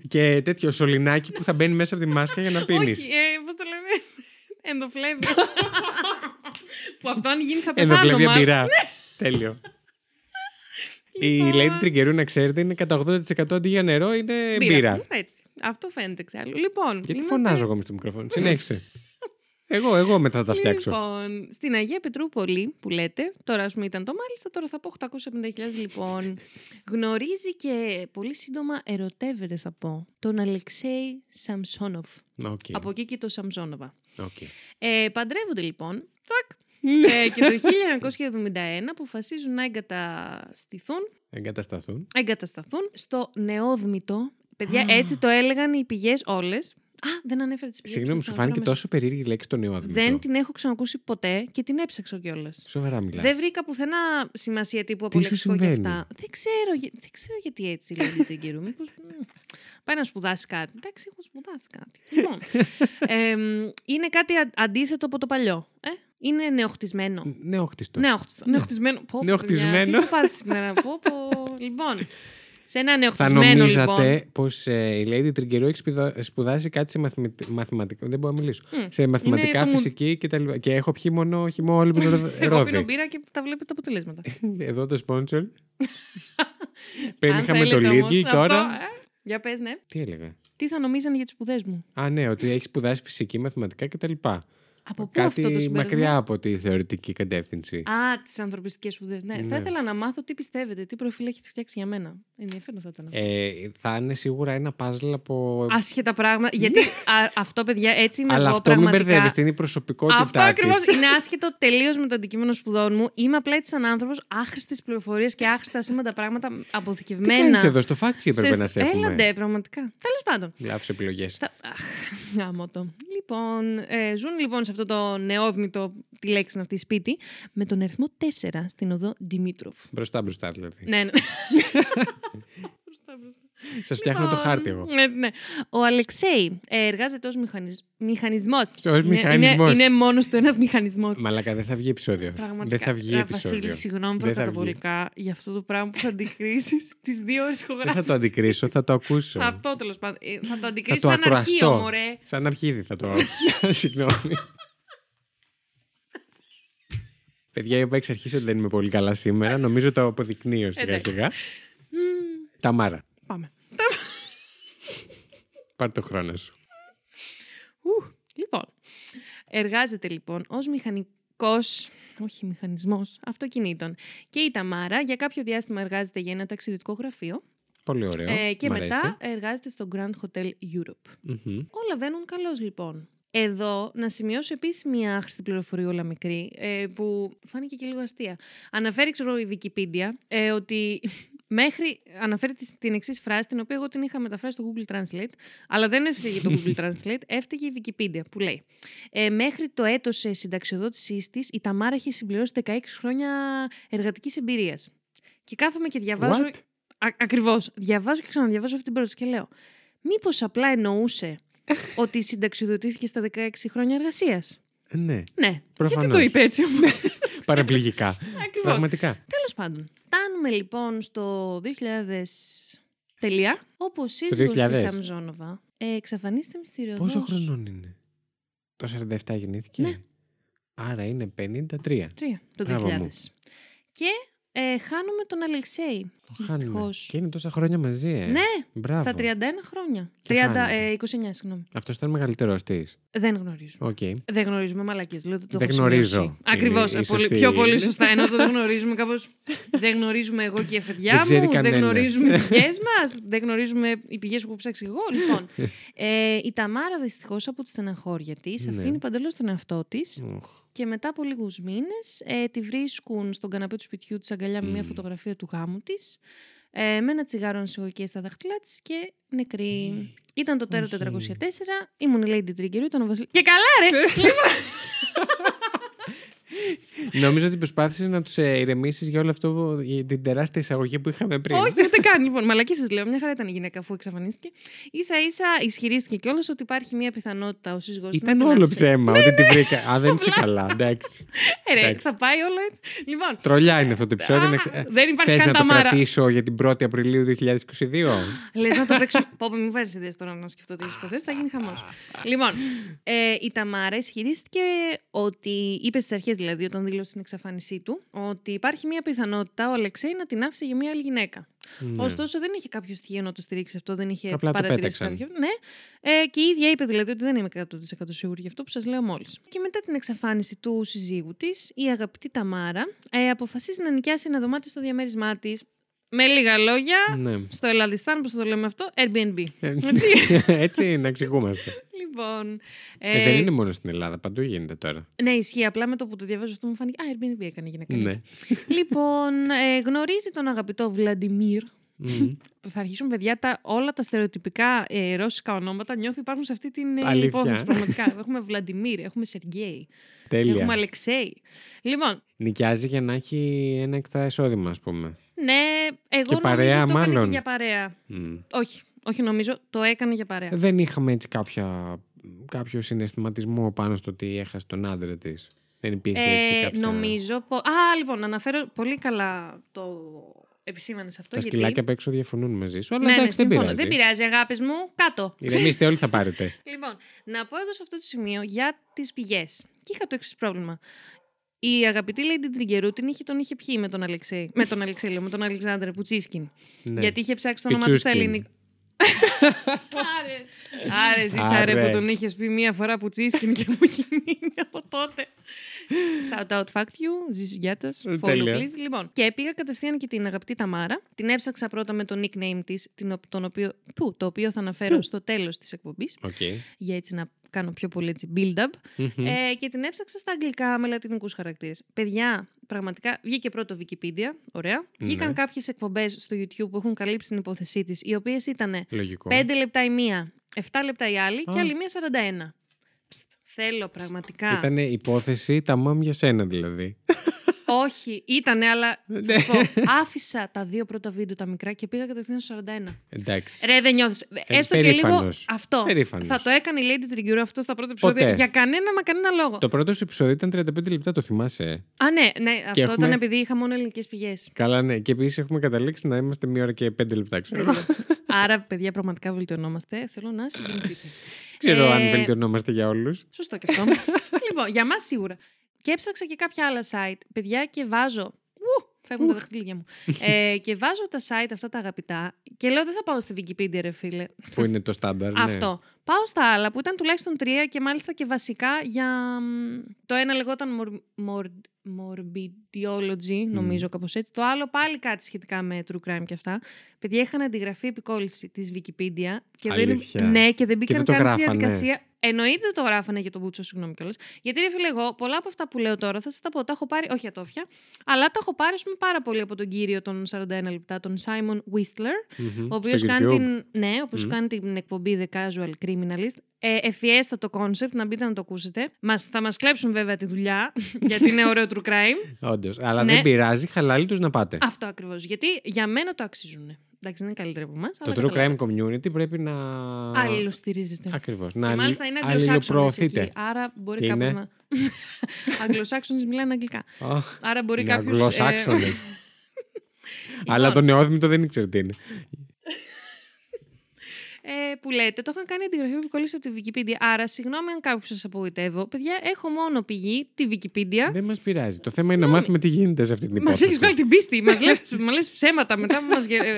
και τέτοιο σωληνάκι που θα μπαίνει μέσα από τη μάσκα για να πίνεις. Όχι, ε, πώς το λένε, ενδοφλέβη. που αυτό αν γίνει θα πεθάνω. Ενδοφλέβια μάλλον. μπυρά. Τέλειο. Η Λοιπόν. Lady Τριγκερού, να ξέρετε, είναι κατά 80% αντί για νερό, είναι μπύρα. Έτσι. Αυτό φαίνεται εξάλλου. Λοιπόν, Γιατί είμαστε- φωνάζω εγώ με στο μικρόφωνο. Συνέχισε. Εγώ, εγώ μετά θα τα φτιάξω. Λοιπόν, στην Αγία Πετρούπολη που λέτε, τώρα ας πούμε ήταν το μάλιστα, τώρα θα πω 850.000 λοιπόν. Γνωρίζει και πολύ σύντομα ερωτεύεται θα πω τον Αλεξέι Σαμσόνοφ. Οκ, Από εκεί και το Σαμσόνοβα. οκ. Ε, παντρεύονται λοιπόν. Τσακ. Ναι. ε, και το 1971 αποφασίζουν να εγκαταστηθούν, Εγκατασταθούν. εγκατασταθούν στο νεόδμητο. Παιδιά, έτσι το έλεγαν οι πηγές όλες. Α, δεν ανέφερε τις πηγές. Συγγνώμη, σου φάνηκε τόσο περίεργη η λέξη το νεόδμητο. Δεν την έχω ξανακούσει ποτέ και την έψαξα κιόλας. Σοβαρά μιλάς. Δεν βρήκα πουθενά σημασία τύπου Τι σου απολεξικό για συμβαίνει; αυτά. Δεν ξέρω, για- δεν ξέρω γιατί έτσι λέει την καιρού. Μήπως μ, πάει να σπουδάσει κάτι. Εντάξει, έχω σπουδάσει κάτι. Λοιπόν, εμ, είναι κάτι α- αντίθετο από το παλιό. Ε; Είναι νεοχτισμένο. Νεόχτιστο. Νεοχτισμένο. Νεοχτισμένο. Πω, πω, παιδιά, Νεοχτισμένο. Τι έχω πάθει σήμερα. Πω, πω. Λοιπόν, σε ένα Θα νεοχτισμένο νομίζατε λοιπόν. πως η Lady Τριγκερού έχει σπουδα- σπουδάσει κάτι σε μαθηματι- μαθηματικά. Δεν μπορώ να μιλήσω. Μμ. Σε μαθηματικά, το μου- φυσική και τα λοιπά. Και έχω πιει μόνο χυμό όλη μου Εγώ πίνω ρόδι. μπύρα και τα βλέπετε τα αποτελέσματα. Εδώ το sponsor. Πριν Αν είχαμε το θέλετε όμως, Lidl, αυτό, τώρα. ε, Για πες, ναι. Τι έλεγα; Τι θα νομίζανε για τις σπουδές μου; Α, ναι, ότι έχει σπουδάσει φυσική, μαθηματικά κτλ. Από πού Κάτι αυτό το συμπέρασμα; μακριά από τη θεωρητική κατεύθυνση. Α, τις ανθρωπιστικές σπουδές. Ναι. Ναι. θα ήθελα να μάθω τι πιστεύετε, τι προφίλ έχετε φτιάξει για μένα. Ενδιαφέρον θα ήταν. Ε, θα είναι σίγουρα ένα puzzle από. Άσχετα πράγματα. Γιατί α, αυτό, παιδιά, έτσι είμαι Αλλά εγώ αυτό μην πραγματικά. μπερδεύεστε, είναι η προσωπικότητά Αυτό ακριβώς της. είναι άσχετο τελείως με το αντικείμενο σπουδών μου. Είμαι απλά έτσι σαν άνθρωπος, άχρηστε πληροφορίε και άχρηστα σήμαντα πράγματα Τι αποθηκευμένα. κάνεις εδώ, στο fact και έπρεπε σε- να σε έχουμε. Έλαντε, πραγματικά. Τέλος πάντων. Λάθος επιλογές. Θα... Αχ, γάμο το. Λοιπόν, ε, ζουν λοιπόν σε αυτό το νεόδμητο, τη λέξη είναι αυτή, σπίτι, με τον αριθμό 4 στην οδό Δημήτροφ. Μπροστά μπροστά δηλαδή. Ναι, ναι. Μπροστά, μπροστά. Σα φτιάχνω το Λοιπόν, χάρτη εγώ. Ναι, ναι. Ο Αλεξέη ε, εργάζεται ως μηχανισ... μηχανισμός. Ως Είναι- μηχανισμός. Είναι, είναι μόνος του ένας μηχανισμός. Μαλάκα, δεν θα βγει επεισόδιο. Πραγματικά. Δεν θα βγει Α, επεισόδιο. Βασίλη, συγγνώμη Δεν θα βγει. προκαταβολικά για αυτό το πράγμα που θα αντικρίσεις τις δύο ώρες Δεν θα ηχογράφησης. το αντικρίσω, θα το ακούσω. Αυτό τέλος πάντων. Ε, Θα το θα αντικρίσεις το σαν αρχείο, ακουραστώ. μωρέ. Σαν αρχίδι θα το. Συγγνώμη. Παιδιά, είπα εξ αρχής ότι δεν είμαι πολύ καλά σήμερα. Νομίζω το αποδεικνύω σιγά Εντάξει. σιγά. Ταμάρα, Πάμε. πάρ το χρόνος σου. Ου, λοιπόν, εργάζεται λοιπόν ως μηχανικός, όχι μηχανισμός, αυτοκινήτων. Και η Ταμάρα για κάποιο διάστημα εργάζεται για ένα ταξιδιωτικό γραφείο Πολύ ωραίο. ε, και Μ' μετά αρέσει. εργάζεται στο Grand Hotel Europe. Μμμ. Όλα βαίνουν καλώς λοιπόν. Εδώ να σημειώσω επίσης μία άχρηστη πληροφοριούλα μικρή, ε, που φάνηκε και λίγο αστεία. Αναφέρει, ξέρω, η Wikipedia ε, ότι μέχρι. Αναφέρει τις- την εξής φράση, την οποία εγώ την είχα μεταφράσει στο Google Translate, αλλά δεν έφταιγε το Google Translate, έφταιγε η Wikipedia που λέει. Ε, μέχρι το έτος συνταξιοδότησής της, η Ταμάρα έχει συμπληρώσει 16 χρόνια εργατικής εμπειρίας. Και κάθομαι και διαβάζω. What? Ακριβώς. Διαβάζω και ξαναδιαβάζω αυτή την πρόταση και λέω. Μήπως απλά εννοούσε ότι συνταξιοδοτήθηκε στα 16 χρόνια εργασίας; Ε, Ναι, Ναι. Προφανώς. Γιατί το είπε έτσι όμως; παραπληγικά. Ακριβώς. Πραγματικά. Τέλος πάντων. Φτάνουμε λοιπόν στο 2000. Τελεία. Όπου ο σύζυγος 2000. της Σαμζόνοβα ε, εξαφανίζεται μυστηριωδώς. Πόσο χρονών είναι; Το 47 γεννήθηκε. Ναι. Άρα είναι 53. Τρία, το 2000. Μπράβο μου. Και ε, χάνουμε τον Αλεξέη. Χάνουμε. Δυστυχώς. Και είναι τόσα χρόνια μαζί, ε. Ναι, Μπράβο. στα 31 χρόνια. Και 30, χάνεται. ε, 29, συγγνώμη. Αυτός ήταν μεγαλύτερο τη. Δεν γνωρίζω. Οκ. Δεν γνωρίζουμε μαλακίες. Λέω ότι το Δεν έχω γνωρίζω. σημειώσει. Ακριβώς. Είναι η ε, πολύ, σωστή- πιο πολύ σωστά. Ενώ το δεν γνωρίζουμε κάπως... δεν γνωρίζουμε εγώ και η εφεδιά Δεν ξέρει μου. Δεν κανένας. γνωρίζουμε οι πηγές μας. δεν γνωρίζουμε οι πηγές που ψάξει εγώ. Λοιπόν, ε, η Ταμάρα δυστυχώς από τη στεναχώρια της Ναι. αφήνει παντελώς τον εαυτό της Οχ. Και μετά από λίγους μήνες ε, τη βρίσκουν στον καναπέ του σπιτιού της αγκαλιά με μια Μμ. φωτογραφία του γάμου της ε, με ένα τσιγάρο ανησυχοκέ στα δάχτυλά της και νεκρή. Ήταν το τέρο Όχι. 404, ήμουν η Lady Trigger, ήταν ο Βασίλης. Και καλά ρε! Νομίζω ότι προσπάθησε να τους ηρεμήσεις για όλο αυτό, για την τεράστια εισαγωγή που είχαμε πριν. Όχι, ούτε καν. Λοιπόν, μαλακή σας λέω. Μια χαρά ήταν η γυναίκα αφού εξαφανίστηκε. σα ίσα ισχυρίστηκε κιόλας ότι υπάρχει μια πιθανότητα ο σύζυγός Ήταν όλο ψέμα ότι τη βρήκα. Α, δεν είσαι καλά. Εντάξει. Ε, ρε, Εντάξει. θα πάει όλο έτσι. Λοιπόν, Τρολιά είναι αυτό το επεισόδιο. Α, να ξε- δεν υπάρχει Θες καν να το Ταμάρα. κρατήσω για την 1η Απριλίου 2022. λες να το παίξω. Πω, πω, μην βάζεις ιδέες τώρα να σκεφτώ τις υποθέσεις, θα γίνει χαμός. λοιπόν, ε, η Ταμάρα ισχυρίστηκε ότι, είπε στις αρχές δηλαδή, όταν δήλωσε την εξαφάνισή του, ότι υπάρχει μια πιθανότητα ο Αλεξέη να την άφησε για μια άλλη γυναίκα. Ναι. Ωστόσο, δεν είχε κάποιο στοιχείο να το στηρίξει αυτό, δεν είχε Απλά το παρατηρήσει πέταξαν. κάποιο. Ναι, ε, και η ίδια είπε δηλαδή ότι δεν είμαι 100% σίγουρη για αυτό που σας λέω μόλις. Και μετά την εξαφάνιση του συζύγου της, η αγαπητή Ταμάρα ε, αποφασίζει να νοικιάσει ένα δωμάτιο στο διαμέρισμά της. Με λίγα λόγια, Ναι. στο Ελλαδιστάν, πώς το λέμε αυτό, Airbnb. Ε, Έτσι. Έτσι να εξηγούμαστε. λοιπόν. Ε, δεν είναι μόνο στην Ελλάδα, παντού γίνεται τώρα. Ναι, ισχύει. Απλά με το που το διαβάζω αυτό μου φάνηκε. Α, Airbnb έκανε η γυναίκα. Ναι. λοιπόν, ε, γνωρίζει τον αγαπητό Βλαντιμίρ. Μμμ. που θα αρχίσουν παιδιά τα, όλα τα στερεοτυπικά ε, ρώσικα ονόματα νιώθω υπάρχουν σε αυτή την ε, Αλήθεια. υπόθεση πραγματικά. έχουμε Βλαντιμίρ, έχουμε Σεργέη, έχουμε Τέλεια. Αλεξέη. Λοιπόν, Νοικιάζει για να έχει ένα εκτά εισόδημα, ας πούμε. Ναι, εγώ Και παρέα, νομίζω το έκανε μάλλον. και για παρέα. Μμ. Όχι, όχι νομίζω, το έκανε για παρέα. Δεν είχαμε έτσι κάποια, κάποιο συναισθηματισμό πάνω στο ότι έχασε τον άντρα της. Δεν υπήρχε έτσι Ε, κάποια... νομίζω. πο- Α, λοιπόν, αναφέρω πολύ καλά το επισήμανε αυτό. Τα γιατί... σκυλάκια απ' έξω διαφωνούν μαζί σου, αλλά Ναι, ναι, εντάξει, δεν συμφωνώ. πειράζει. Δεν πειράζει, αγάπης μου. Κάτω. Ηρεμήστε, όλοι θα πάρετε. Λοιπόν, να πω εδώ σε αυτό το σημείο για τις πηγές. Και είχα το εξής πρόβλημα. Η αγαπητή Lady Τριγκερού την είχε, τον είχε πιει με τον Αλεξέη. Με τον Αλεξέη, λέω, με τον Αλεξάνδρε Πουτσίσκιν. Ναι. Γιατί είχε ψάξει το όνομα του στα Πιτσούσκιν. ελληνικά. Άρε, άρε, ζήσαρε Άρε. που τον είχες πει μία φορά Πουτσίσκιν και μου έχει μείνει από τότε. Shout out fact you, ζήσει γιάτα. Follow Τέλεια. please. Λοιπόν, και πήγα κατευθείαν και την αγαπητή Ταμάρα. Την έψαξα πρώτα με το nickname της, τον οποίο, που, το οποίο θα αναφέρω στο τέλος της εκπομπής Οκ. για έτσι να κάνω πιο πολύ έτσι build-up. Μμμ. Ε, και την έψαξα στα αγγλικά με λατινικούς χαρακτήρες. Παιδιά, πραγματικά βγήκε πρώτο Wikipedia, ωραία. Βγήκαν Ναι. κάποιες εκπομπές στο YouTube που έχουν καλύψει την υπόθεσή της, οι οποίες ήταν Λογικό. 5 λεπτά η μία, 7 λεπτά η άλλη και Α. άλλη μία 41. Ψτ, θέλω πραγματικά. Ήταν υπόθεση τα μαμ για σένα δηλαδή. Όχι, ήτανε, αλλά Ναι. θα σου πω, άφησα τα δύο πρώτα βίντεο τα μικρά και πήγα κατευθείαν στο 41. Εντάξει. Ρε, δεν νιώθεις. Ε, Έστω και λίγο περήφανος. αυτό. Περήφανος. Θα το έκανε η Lady Trigger αυτό στα πρώτα επεισόδια Ποτέ. για κανένα μα κανένα λόγο. Το πρώτο σου επεισόδιο ήταν 35 λεπτά, το θυμάσαι. ε; Α, ναι, ναι αυτό έχουμε- ήταν επειδή είχα μόνο ελληνικές πηγές. Καλά, ναι. Και επίσης έχουμε καταλήξει να είμαστε μία ώρα και πέντε λεπτά, ξέρω. Άρα, παιδιά, πραγματικά βελτιωνόμαστε. Θέλω να συγκινηθείτε. ξέρω Ε, αν βελτιωνόμαστε για όλους. Σωστό και αυτό. λοιπόν, για μας σίγουρα. Και έψαξα και κάποια άλλα site. Παιδιά, και βάζω. Ου, φεύγουν τα δαχτυλίδια μου. ε, και βάζω τα site αυτά τα αγαπητά. Και λέω, δεν θα πάω στη Wikipedia, ρε φίλε. Που είναι το στάνταρ. ναι. Αυτό. Πάω στα άλλα που ήταν τουλάχιστον τρία και μάλιστα και βασικά για. μ, Το ένα λεγόταν mor- mor- Morbidiology, νομίζω κάπως έτσι. Το άλλο πάλι κάτι σχετικά με true crime και αυτά. Παιδιά είχαν αντιγραφεί επικόλληση της Wikipedia. Και Αλήθεια. δεν, ναι, και δεν μπήκαν δεν το καν στη γράφανε. διαδικασία. Εννοείται το γράφανε για τον Μπούτσο, συγγνώμη κιόλας. Γιατί ρε φίλε, εγώ πολλά από αυτά που λέω τώρα θα σας τα πω. Τα έχω πάρει, όχι ατόφια, αλλά τα έχω πάρει ας πούμε, πάρα πολύ από τον κύριο των 41 λεπτά, τον Simon Whistler, Μμμ. ο οποίος Στο κάνει, YouTube. την, ναι, ο οποίος Μμμ. κάνει την εκπομπή The Casual Criminalist. Ε, ευφυέστατο concept, να μπείτε να το ακούσετε. Μας, θα μας κλέψουν βέβαια τη δουλειά, γιατί είναι ωραίο true crime. Όντως. Αλλά Ναι. δεν πειράζει, χαλάλι τους να πάτε. Αυτό ακριβώς. Γιατί για μένα το αξίζουν. Εντάξει, δεν είναι καλύτερα από εμάς. Το true crime community πρέπει να. Αλληλοστηρίζεστε. Ακριβώς. Και Να μάλιστα είναι αγγλοσάξονες αλληλοπροωθείτε. εκεί. Άρα μπορεί Τι κάποιο είναι; να. Αγγλοσάξονες μιλάνε αγγλικά. Αχ, Άρα μπορεί είναι κάποιος. Αγγλοσάξονες. Αλλά το νεόδημητο δεν ήξερε τι είναι. Ε, που λέτε, το είχαν κάνει αντιγραφή που κολλήσει από τη Wikipedia. Άρα, συγγνώμη αν κάποιο σας απογοητεύω. Παιδιά, έχω μόνο πηγή, τη Wikipedia. Δεν μας πειράζει. Το θέμα είναι να μάθουμε τι γίνεται σε αυτή την Μας υπόθεση. έχεις βγάλει την πίστη. Μας λε ψέματα μετά που μα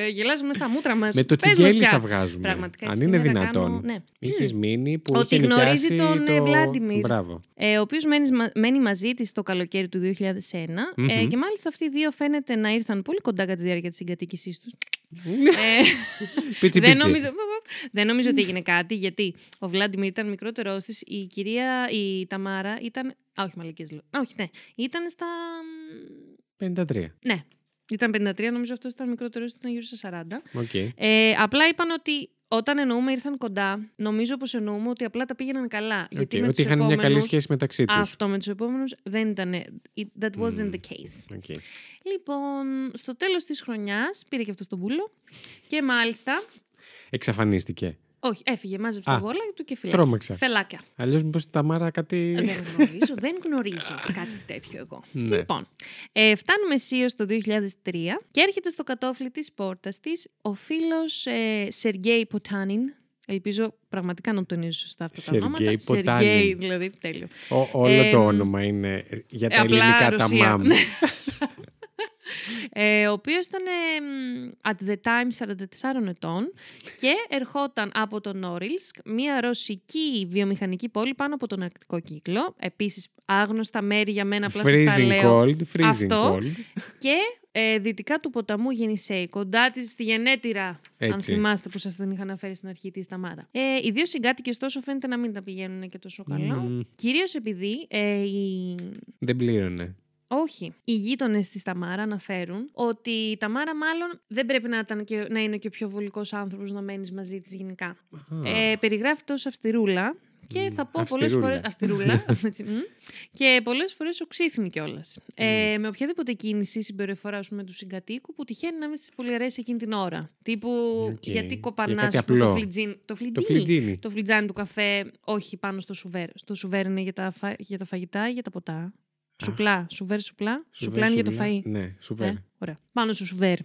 γελάζει μέσα στα μούτρα μας. Με το τσιγκέλι τα βγάζουμε. Πραγματικά, Αν έτσι είναι σήμερα δυνατόν. κάνω- ναι. Είχες μείνει που Ότι είχε γνωρίζει νοικιάσει τον, ε, το... Βλάντιμιρ. Μπράβο. Ε, ο οποίος μένει, μα- μένει μαζί της το καλοκαίρι του 2001. Ε, Μμμ. και μάλιστα αυτοί οι δύο φαίνεται να ήρθαν πολύ κοντά κατά τη διάρκεια της συγκατοίκησής τους. Ε, Πίτσι δεν, πίτσι. νομίζω, δεν νομίζω ότι έγινε κάτι, γιατί ο Βλάντιμιρ ήταν μικρότερό της, η κυρία, η Ταμάρα ήταν. Α, όχι, μαλακίες λέω. Α, όχι, ναι. Ήταν στα. 53. Ναι. Ήταν 53, νομίζω αυτός ήταν μικρότερος, ήταν γύρω στα 40. Οκ. Ε, απλά είπαν ότι όταν εννοούμε ήρθαν κοντά, νομίζω πως εννοούμε ότι απλά τα πήγαιναν καλά. Οκ, Γιατί με Ότι τους είχαν μια καλή επόμενους- σχέση μεταξύ τους. Αυτό με τους επόμενους δεν ήταν. it- That wasn't the case. Λοιπόν, στο τέλος της χρονιάς πήρε και αυτός τον πούλο. Και μάλιστα. Εξαφανίστηκε. Όχι, έφυγε, μάζεψε Α, τα γόλα του και φυλάκια. Τρόμαξα. Φελάκια. Αλλιώς μήπως η Ταμάρα κάτι. δεν γνωρίζω, δεν γνωρίζω κάτι τέτοιο εγώ. Ναι. Λοιπόν, ε, φτάνουμε αισίως το 2003 και έρχεται στο κατόφλι της πόρτας της ο φίλος ε, Σεργέη Ποτάνιν. Ελπίζω πραγματικά να τονίζω σωστά αυτά τα Σεργέη ονόματα. Ποτάνιν. Σεργέη, δηλαδή, τέλειο. Ο- όλο Ε, το όνομα είναι για τα Ε, απλά ελληνικά τα Ρωσία. μάμ. ε, ο οποίος ήταν ε, μ, at the time 44 ετών και ερχόταν από το Νόριλσκ, μια ρωσική βιομηχανική πόλη πάνω από τον Αρκτικό κύκλο. Επίσης άγνωστα μέρη για μένα, απλά σας τα Freezing λέω. cold, freezing Αυτό. cold. Και ε, δυτικά του ποταμού Γενισέη, κοντά της στη Γενέτειρα. Αν Έτσι. θυμάστε που σας την είχα αναφέρει στην αρχή τη Ταμάρα. Ε, οι δύο συγκάτοικε τόσο φαίνεται να μην τα πηγαίνουν και τόσο καλά. Μμμ. Κυρίως επειδή ε, οι... Δεν πλήρωνε. Όχι. Οι γείτονες της Ταμάρα αναφέρουν ότι η Ταμάρα μάλλον δεν πρέπει να, ήταν και, να είναι και ο πιο βολικός άνθρωπος να μένεις μαζί της γενικά. Α, Ε, περιγράφεται ως αυστηρούλα και θα πω πολλές αυστηρούλα. φορές. Αυστηρούλα. έτσι, μμ. και πολλές φορές οξύθμη κιόλας. Ε, με οποιαδήποτε κίνηση συμπεριφορά ας πούμε, του συγκατοίκου που τυχαίνει να μην τη πολύ αρέσει εκείνη την ώρα. Τύπου Οκ. γιατί Για κοπανάς κάτι το απλό. φλιτζίνι. Το Το φλιτζίνι. φλιτζίνι. Το φλιτζάνι του καφέ, όχι πάνω στο σουβέρ. Στο σουβέρ είναι για τα, φα... για τα φαγητά ή για τα ποτά. Σουπλά. Σουβέρ, σουπλά. Σουπλά είναι για το σουβλά. φαΐ. Ναι, σουβέρ. Ε, ωραία. Πάνω στο σουβέρ.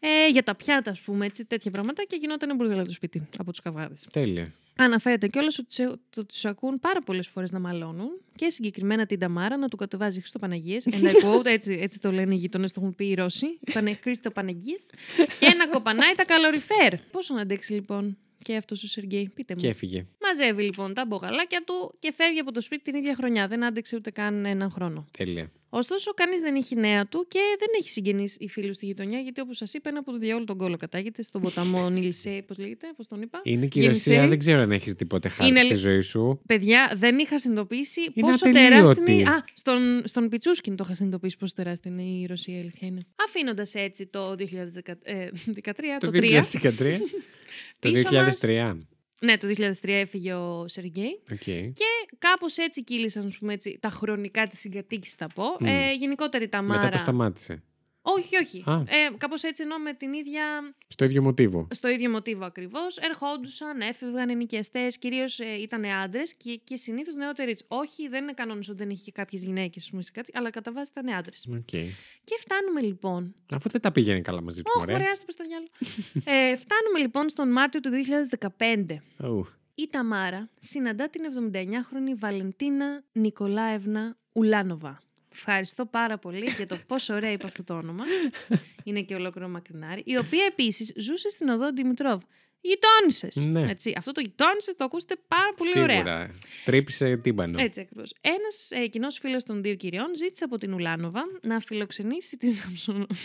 ε, για τα πιάτα, ας πούμε, έτσι, τέτοια πράγματα και γινόταν μπουρδέλα το σπίτι από τους καβάδες. Τέλεια. Αναφέρεται κιόλας ότι σε- το του ακούν πάρα πολλές φορές να μαλώνουν και συγκεκριμένα την Ταμάρα να του κατεβάζει Χριστό Παναγίες. And I quote, έτσι, έτσι το λένε οι γείτονε, το έχουν πει οι Ρώσοι. Πανε Χρήστο Παναγίες. και να κοπανάει τα καλοριφέρ. Πώς να αντέξει λοιπόν και αυτός ο Σεργέη, πείτε μου. Και έφυγε. Μαζεύει λοιπόν τα μπογαλάκια του και φεύγει από το σπίτι την ίδια χρονιά. Δεν άντεξε ούτε καν έναν χρόνο. Τέλεια. Ωστόσο, κανείς δεν έχει νέα του και δεν έχει συγγενείς ή φίλους στη γειτονιά, γιατί όπως σας είπα, ένα από το διαόλου τον κόλλο κατάγεται στον ποταμό Νίλσε, πώς λέγεται, πώς τον είπα. Είναι και η Γενισέη. Ρωσία, δεν ξέρω αν έχεις τίποτε χάρη Είναι στη λι- ζωή σου. Παιδιά, δεν είχα συνειδητοποιήσει Είναι πόσο ατελείωτη. τεράστια είναι. Α, στον, στον Πιτσούσκιν το είχα συνειδητοποιήσει πόσο τεράστια είναι η Ρωσία, η αλήθεια είναι. Αφήνοντας έτσι το 2013, Το το 3. 2013. Το Πίσω μας- 2003. Ναι, το 2003 έφυγε ο Σεργκέι. Οκ. Και κάπως έτσι κύλησαν ας πούμε, έτσι, τα χρονικά της συγκατοίκησης, θα πω. Ε, γενικότερη τα Μετά Ταμάρα. το σταμάτησε. Όχι, όχι. Α. Ε, Κάπως έτσι ενώ με την ίδια. Στο ίδιο μοτίβο. Στο ίδιο μοτίβο ακριβώς. Ερχόντουσαν, έφευγαν οι νοικιαστές. Κυρίως ε, ήταν άντρες και, και συνήθως νεότεροι. έτσι. Όχι, δεν είναι κανόνας ότι δεν είχε και κάποιες γυναίκες, κάτι, αλλά κατά βάση ήταν άντρες. Οκ. Και φτάνουμε λοιπόν. Αφού δεν τα πήγαινε καλά μαζί του, Όχι, ωραία, στο διάλογο. ε, φτάνουμε λοιπόν στον Μάρτιο του 2015. Ου. Η Ταμάρα συναντά την 79χρονη Βαλεντίνα Νικολάευνα Ουλάνοβα. Ευχαριστώ πάρα πολύ για το πόσο ωραία είπα αυτό το όνομα. Είναι και ολόκληρο μακρινάρι. Η οποία επίσης ζούσε στην οδό Δημητρόβ. Γειτόνισες. Ναι. Αυτό το γειτόνισες το ακούσετε πάρα πολύ ωραία. Σίγουρα. Τρύπησε τύμπανο. Έτσι ακριβώς. Ένας ε, κοινός φίλος των δύο κυριών ζήτησε από την Ουλάνοβα να φιλοξενήσει τη Σαμψονό.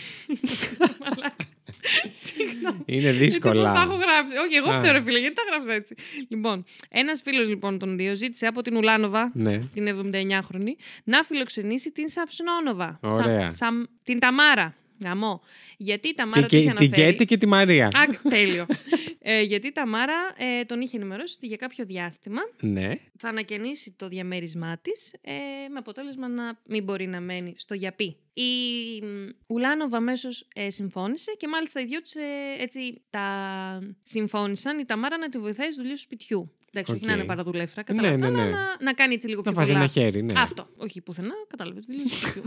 Μαλάκα. Συγγνώμη. Είναι Έτσι όπως τα δύσκολα. έχω γράψει; Όχι, εγώ Α. φταίω, ρε φίλε, γιατί τα γράψα έτσι; Λοιπόν, ένας φίλος λοιπόν των δύο ζήτησε από την Ουλάνοβα, Ναι. την 79χρονη, να φιλοξενήσει την Σαψνόνοβα. Ωραία. Σα- την Ταμάρα. Γαμό. Γιατί η Ταμάρα Και, το είχε και, την αναφέρει. Κέτη και τη Μαρία. Α, τέλειο. ε, γιατί η Ταμάρα ε, τον είχε ενημερώσει ότι για κάποιο διάστημα Ναι. θα ανακαινήσει το διαμέρισμά της ε, με αποτέλεσμα να μην μπορεί να μένει στο γιαπί. Η μ, Ουλάνοβα αμέσως ε, συμφώνησε και μάλιστα οι δυο της έτσι τα συμφώνησαν η Ταμάρα να τη βοηθάει στις δουλειές του σπιτιού. Εντάξει, όχι Οκ. να είναι παραδουλεύτρα, Ναι, κατάλαβα. ναι, αλλά ναι. Να, να κάνει έτσι λίγο Να πιο βάζει πολλά. ένα χέρι, ναι. Αυτό. Όχι πουθενά, κατάλαβες. Δουλειέ του σπιτιού.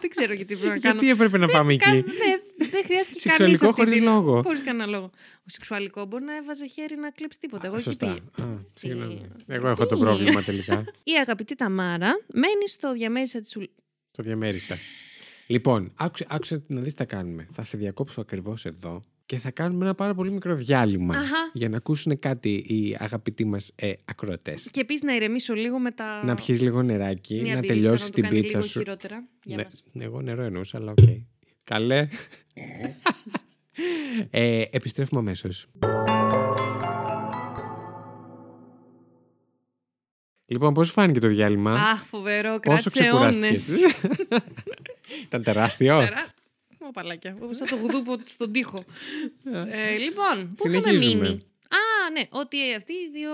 Δεν ξέρω γιατί πρέπει να κάνω. Γιατί έπρεπε να πάμε Κα- εκεί. ναι, δεν χρειάστηκε Σεξουαλικό κανείς αυτή χωρίς την- λόγο. Χωρίς κανένα λόγο. Ο σεξουαλικό μπορεί να έβαζε χέρι να κλέψει τίποτα. Εγώ εκεί Σωστά. πήγα. Α, Στη- συγγνώμη. Εγώ έχω το Τι; πρόβλημα τελικά. Η αγαπητή Ταμάρα μένει στο διαμέρισμα της Ουλ... το διαμέρισα. Λοιπόν, άκουσε, άκουσε να δεις τι θα κάνουμε. Θα σε διακόψω ακριβώς εδώ και θα κάνουμε ένα πάρα πολύ μικρό διάλειμμα Αχα. για να ακούσουν κάτι οι αγαπητοί μας ε, ακροατές. Και επίσης να ηρεμήσω λίγο με τα. Να πιεις λίγο νεράκι, Μια να μπυρίτσα, τελειώσεις το την κάνει πίτσα λίγο σου. Χειρότερα. Για Ναι, μας. εγώ νερό εννοούσα, αλλά οκ. Καλέ. ε, επιστρέφουμε αμέσως. Λοιπόν, πώς σου φάνηκε το διάλειμμα; Αχ, φοβερό, Πόσο κράτησε αιώνες. ξεκουράστηκες. Ήταν τεράστιο. Πέρα. Ω, παλάκια. Όπως σαν το γουδούπο στον τοίχο. ε, λοιπόν, πού είχαμε Συνεχίζουμε. μείνει; Α, ναι, ότι αυτοί οι δύο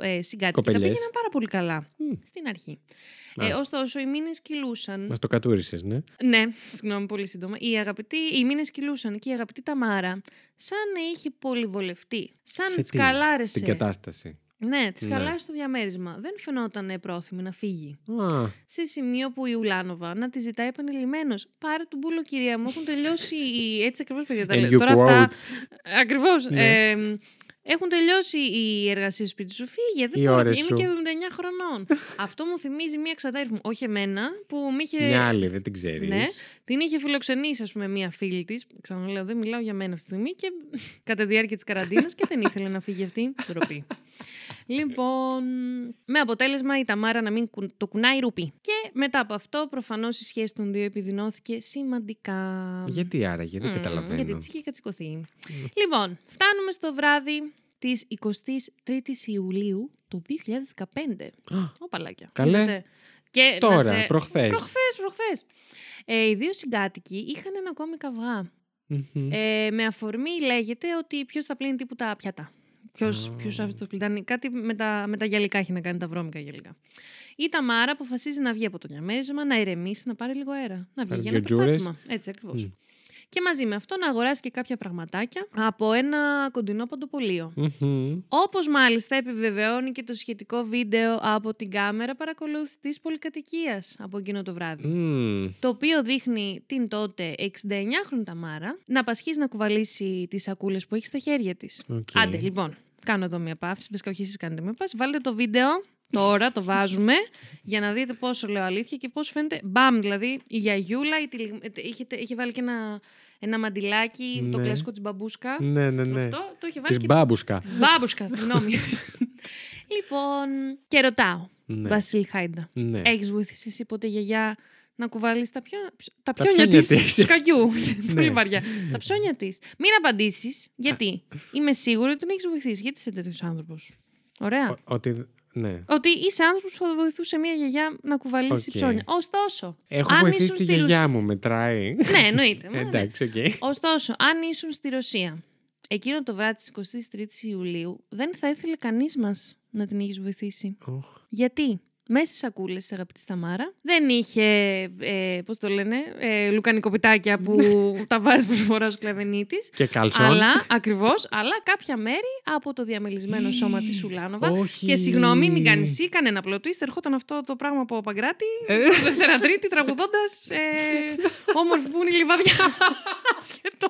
ε, συγκάτοικοι τα Κοπελιές. πήγαιναν πάρα πολύ καλά στην αρχή. Ε, ωστόσο, οι μήνες κυλούσαν. Μας το κατούρισες, ναι. Ναι, συγγνώμη, πολύ σύντομα. Οι, αγαπητοί, οι μήνες κυλούσαν και η αγαπητή Ταμάρα σαν να είχε πολυβολευτεί. Σαν Σε τη τι; σκαλάρισε. Την κατάσταση; Ναι, τη Ναι. σκαλάρισε το διαμέρισμα. Δεν φαινόταν ε, πρόθυμη να φύγει. Α, Σε σημείο που η Ουλάνοβα να τη ζητάει επανειλημμένω. Πάρε τον πούλο, κυρία μου. Έχουν τελειώσει. οι- Έτσι ακριβώς, παιδιά. Τα And λέω. you Τώρα αυτά. quote. Ακριβώς. Ναι. έχουν τελειώσει οι εργασίες σπίτι σου. Φύγε. Δεν Οι μπορώ. ώρες Είμαι σου. και 79 χρονών. Αυτό μου θυμίζει μία ξαδέρφη μου. Όχι εμένα, που με είχε. μια άλλη, δεν την ξέρεις. Ναι, την είχε φιλοξενήσει, ας πούμε, μία φίλη της. Ξαναλέω, δεν μιλάω για μένα αυτή τη στιγμή και κατά τη διάρκεια της καραντίνας και δεν ήθελε να φύγει αυτή. Ντροπή. Λοιπόν, με αποτέλεσμα η Ταμάρα να μην κου- το κουνάει ρούπι. Και μετά από αυτό, προφανώς η σχέση των δύο επιδεινώθηκε σημαντικά. Γιατί άραγε, δεν Μμμ, καταλαβαίνω. Γιατί της είχε κατσικωθεί. Λοιπόν, φτάνουμε στο βράδυ της 23η Ιουλίου του 2015. Ω παλάκια. Καλέ. Είδατε. Και Τώρα, να σε... προχθές. Προχθές, προχθές. Ε, οι δύο συγκάτοικοι είχαν ένα ακόμη καυγά. Μμμ. Ε, με αφορμή λέγεται ότι ποιος θα πλύνει τύπου τα πιάτα. Ποιο ποιος άφησε το φλιτάνι. Κάτι με τα, με τα γυαλικά έχει να κάνει, τα βρώμικα γυαλικά. Η Ταμάρα αποφασίζει να βγει από το διαμέρισμα, να ηρεμήσει, να πάρει λίγο αέρα. Να βγει Πάρει για δυο ένα τζούρες. περπάτημα. Έτσι ακριβώς. Και μαζί με αυτό να αγοράσει και κάποια πραγματάκια από ένα κοντινό παντοπολείο. Μμμ. Όπως μάλιστα επιβεβαιώνει και το σχετικό βίντεο από την κάμερα παρακολούθησης της πολυκατοικίας από εκείνο το βράδυ. Μμμ. Το οποίο δείχνει την τότε 69χρονη Ταμάρα να πασχίζει να κουβαλήσει τις σακούλες που έχει στα χέρια της. Οκ. Άντε, λοιπόν, κάνω εδώ μια παύση. Βασικά, όχι, εσείς κάνετε μια παύση. Βάλτε το βίντεο τώρα, το βάζουμε, για να δείτε πόσο λέω αλήθεια και πώς φαίνεται. Μπαμ, δηλαδή η γιαγιούλα η τυλιγ- ε, είχε, είχε βάλει και ένα, ένα μαντιλάκι, το Ναι. κλασικό της μπαμπούσκα. Ναι, ναι, ναι. Αυτό το είχε βάλει Της και μπάμπουσκα. Της μπάμπουσκα, συγγνώμη. λοιπόν, και ρωτάω, Ναι. Βασίλη Χάιντα, Ναι. έχεις βοηθήσει εσύ ποτέ γιαγιά να κουβαλήσει τα, πιο, τα Τα πιόνια πιόνια της της. σκακιού. Ναι. Πολύ βαριά. τα ψώνια της. Μην απαντήσεις, γιατί; Είμαι σίγουρη ότι την έχεις βοηθήσει. Γιατί είσαι τέτοιος άνθρωπος; Ωραία. Ο- Ότι. Ναι. Ότι είσαι άνθρωπος που θα βοηθούσε μια γιαγιά να κουβαλήσει Οκ. ψώνια. Ωστόσο, Έχω αν βοηθήσει ήσουν τη στη γιαγιά Ρωσία- μου, μετράει. Ναι, εννοείται. μα, ναι. Εντάξει, οκ. Ωστόσο, αν ήσουν στη Ρωσία εκείνο το βράδυ της 23η Ιουλίου, δεν θα ήθελε κανείς μας να την έχεις βοηθήσει. Οχ. Γιατί; Μέσα στις σακούλες της αγαπητής Ταμάρα δεν είχε, ε, πώς το λένε, ε, λουκανικοπιτάκια που τα βάζεις προσφορά στο κλαβενί της. Και κάλσον. Αλλά, ακριβώς, αλλά κάποια μέρη από το διαμελισμένο σώμα της Ουλάνοβα. Όχι. Και συγγνώμη, μην κάνεις εσύ κανένα plot twist. Ερχόταν αυτό το πράγμα από Παγκράτι, Ε. Δευτέρα Τρίτη, τραγουδώντας. Ε, όμορφη που είναι η λιβαδιά. Σχετό.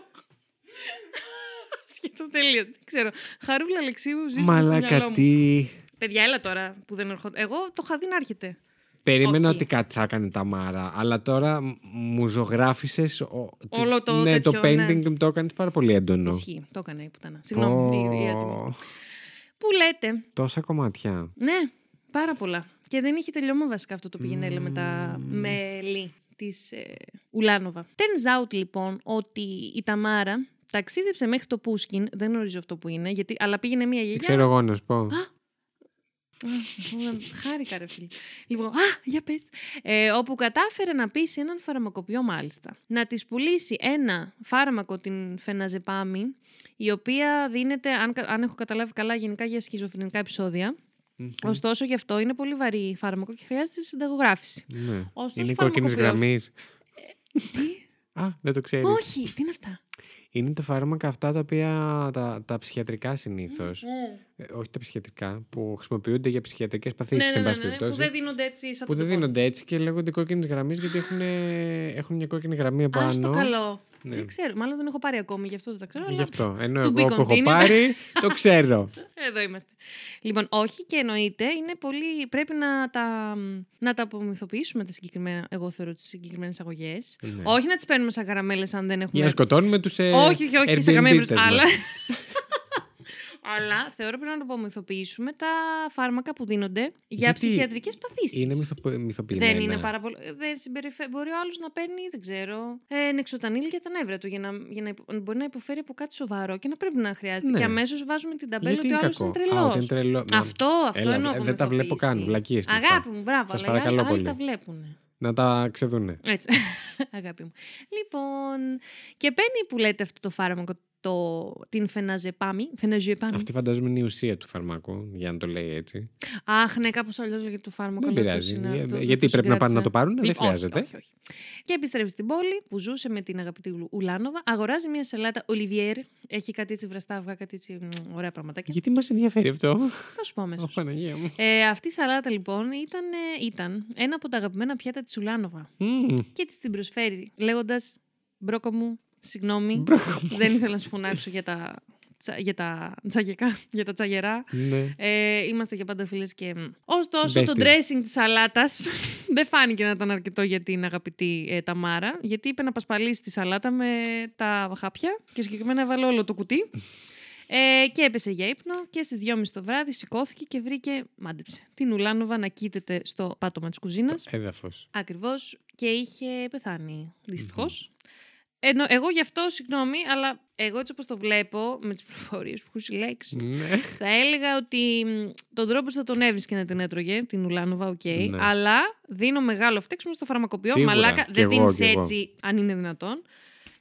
Σχετό τελείως. Δεν ξέρω. Χαρούλα Αλεξίου, ζεις στο μυαλό Μαλάκα μου. τι. Παιδιά, έλα τώρα που δεν ερχόταν. Εγώ το είχα δει να έρχεται. Περίμενα Όχι. ότι κάτι θα έκανε τα Μάρα, αλλά τώρα μ- μου ζωγράφισε. Όλο το ναι, το τέτοιο, ναι. painting μου το έκανες πάρα πολύ έντονο. Ισχύει. Το έκανε η πουτάνα. Συγγνώμη. η- η άτιμη. Πω, Που λέτε; Τόσα κομμάτια. Ναι, πάρα πολλά. Και δεν είχε τελειώμα βασικά αυτό το πήγαινε με τα μέλη της ε, Ουλάνοβα. Turns out λοιπόν ότι η Ταμάρα Ταξίδεψε μέχρι το Πούσκιν, δεν γνωρίζω αυτό που είναι, γιατί, αλλά πήγαινε μία γιαγιά. Ξέρω εγώ να σου πω. Χάρηκα ρε φίλε. Λοιπόν, α, για πες. Ε, όπου κατάφερε να πείσει έναν φαρμακοποιό μάλιστα. Να της πουλήσει ένα φάρμακο, την φεναζεπάμι, η οποία δίνεται, αν, κα- αν έχω καταλάβει καλά, γενικά για σχιζοφρενικά επεισόδια. Ωστόσο, γι' αυτό είναι πολύ βαρύ φάρμακο και χρειάζεται συνταγογράφηση. Ναι. Ωστόσο, Είναι κόκκινης φαρμακοποιός- γραμμή. Τι; Α, δεν το ξέρεις. Όχι, τι είναι αυτά; Είναι τα φάρμακα αυτά τα οποία. τα, τα ψυχιατρικά συνήθως. Ναι. όχι τα ψυχιατρικά, που χρησιμοποιούνται για ψυχιατρικές παθήσεις, Ναι, εν ναι, ναι, πάση ναι, ναι, που περιπτώσει. δεν δίνονται έτσι σαν Που το δεν τηλεφώνο. δίνονται έτσι και λέγονται κόκκινες γραμμές γιατί έχουν, έχουν μια κόκκινη γραμμή επάνω. Α, στο καλό. Ναι. Δεν ξέρω, μάλλον δεν έχω πάρει ακόμη, γι' αυτό δεν τα ξέρω. αλλά Γι' αυτό. Ενώ To be εγώ που έχω continued. πάρει, το ξέρω. Εδώ είμαστε. Λοιπόν, όχι και εννοείται, είναι πολύ. Πρέπει να τα, να τα απομυθοποιήσουμε τα συγκεκριμένα, εγώ θεωρώ, τις συγκεκριμένες αγωγές. Ναι. Όχι να τις παίρνουμε σαν καραμέλες αν δεν έχουμε. Για να σκοτώνουμε τους ε, όχι, όχι, όχι, σαν καμία Airbnb-τες περίπτωση. Αλλά... μας. Αλλά θεωρώ πρέπει να το απομυθοποιήσουμε τα φάρμακα που δίνονται για Γιατί ψυχιατρικές παθήσεις. Είναι μυθοπο- μυθοποιημένα. Δεν είναι πάρα πολύ. Δεν συμπεριφε... Μπορεί ο άλλος να παίρνει, δεν ξέρω, ε, νεξοτανίλ για τα νεύρα του. Για να, για να υπο- μπορεί να υποφέρει από κάτι σοβαρό και να πρέπει να χρειάζεται. Ναι. Και αμέσως βάζουμε την ταμπέλα Γιατί ότι ο είναι άλλος κακό. είναι Α, τρελός. ότι είναι τρελό. Μα, Αυτό, αυτό έλα, εννοώ. ε, δεν τα βλέπω καν, απομυθοποίηση. βλακίες είναι αυτά. Αγάπη μου, μπράβο. Σας αλλά οι παρακαλώ άλλοι- άλλοι πολύ. τα βλέπουν. Να τα ξεδούνε. Έτσι. Αγάπη μου. Λοιπόν, και παίρνει που λέτε αυτό το φάρμακο, το, την φεναζεπάμι. φεναζεπάμι. Αυτή φαντάζομαι είναι η ουσία του φαρμάκου, για να το λέει έτσι. Αχ, ναι, κάπως αλλιώς λέγεται το φάρμακο. Δεν αλλά το πειράζει. συνα- Ε, το- γιατί το πρέπει να πάνε να συγκράτησα. το πάρουν, δεν Λοιπόν, χρειάζεται. Όχι, όχι, όχι. Και επιστρέφει στην πόλη που ζούσε με την αγαπητή Ουλ- Ουλάνοβα. Αγοράζει μια σαλάτα Ολιβιέρ. Έχει κάτι έτσι βραστά αυγά, κάτι έτσι μ, ωραία πραγματάκια. Γιατί μας ενδιαφέρει αυτό; Θα σου πω Ω, αμέσω. Παναγία μου. Ε, αυτή η σαλάτα λοιπόν ήταν, ε, ήταν ένα από τα αγαπημένα πιάτα της Ουλάνοβα. Μμμ. Και της την προσφέρει λέγοντας Μπρόκο μου, συγγνώμη. Μπρόκο Δεν ήθελα να σου φωνάξω για τα, τσα- για τα τσαγεκά, για τα τσαγερά. Ναι. Ε, είμαστε και πάντα φίλες και... μ. Ωστόσο, το Besties. dressing της σαλάτας δεν φάνηκε να ήταν αρκετό για την αγαπητή ε, Ταμάρα, γιατί είπε να πασπαλίσει τη σαλάτα με τα χάπια και συγκεκριμένα έβαλε όλο το κουτί. Ε, και έπεσε για ύπνο και στις 2.30 το βράδυ σηκώθηκε και βρήκε, μάντεψε, την Ουλάνοβα να κείται στο πάτωμα της κουζίνας. Έδαφος. Ακριβώς και είχε πεθάνει, δυστυχώς. Ενώ εγώ γι' αυτό, συγγνώμη, αλλά εγώ έτσι όπως το βλέπω, με τις πληροφορίες που έχω συλλέξει, Ναι. θα έλεγα ότι μ, τον τρόπο θα τον έβρισκε να την έτρωγε, την Ουλάνοβα, οκ. Ναι. Αλλά δίνω μεγάλο φταίξιμο στο φαρμακοποιό. Σίγουρα. Μαλάκα, Κι δεν εγώ, δίνεις κι εγώ. έτσι, αν είναι δυνατόν.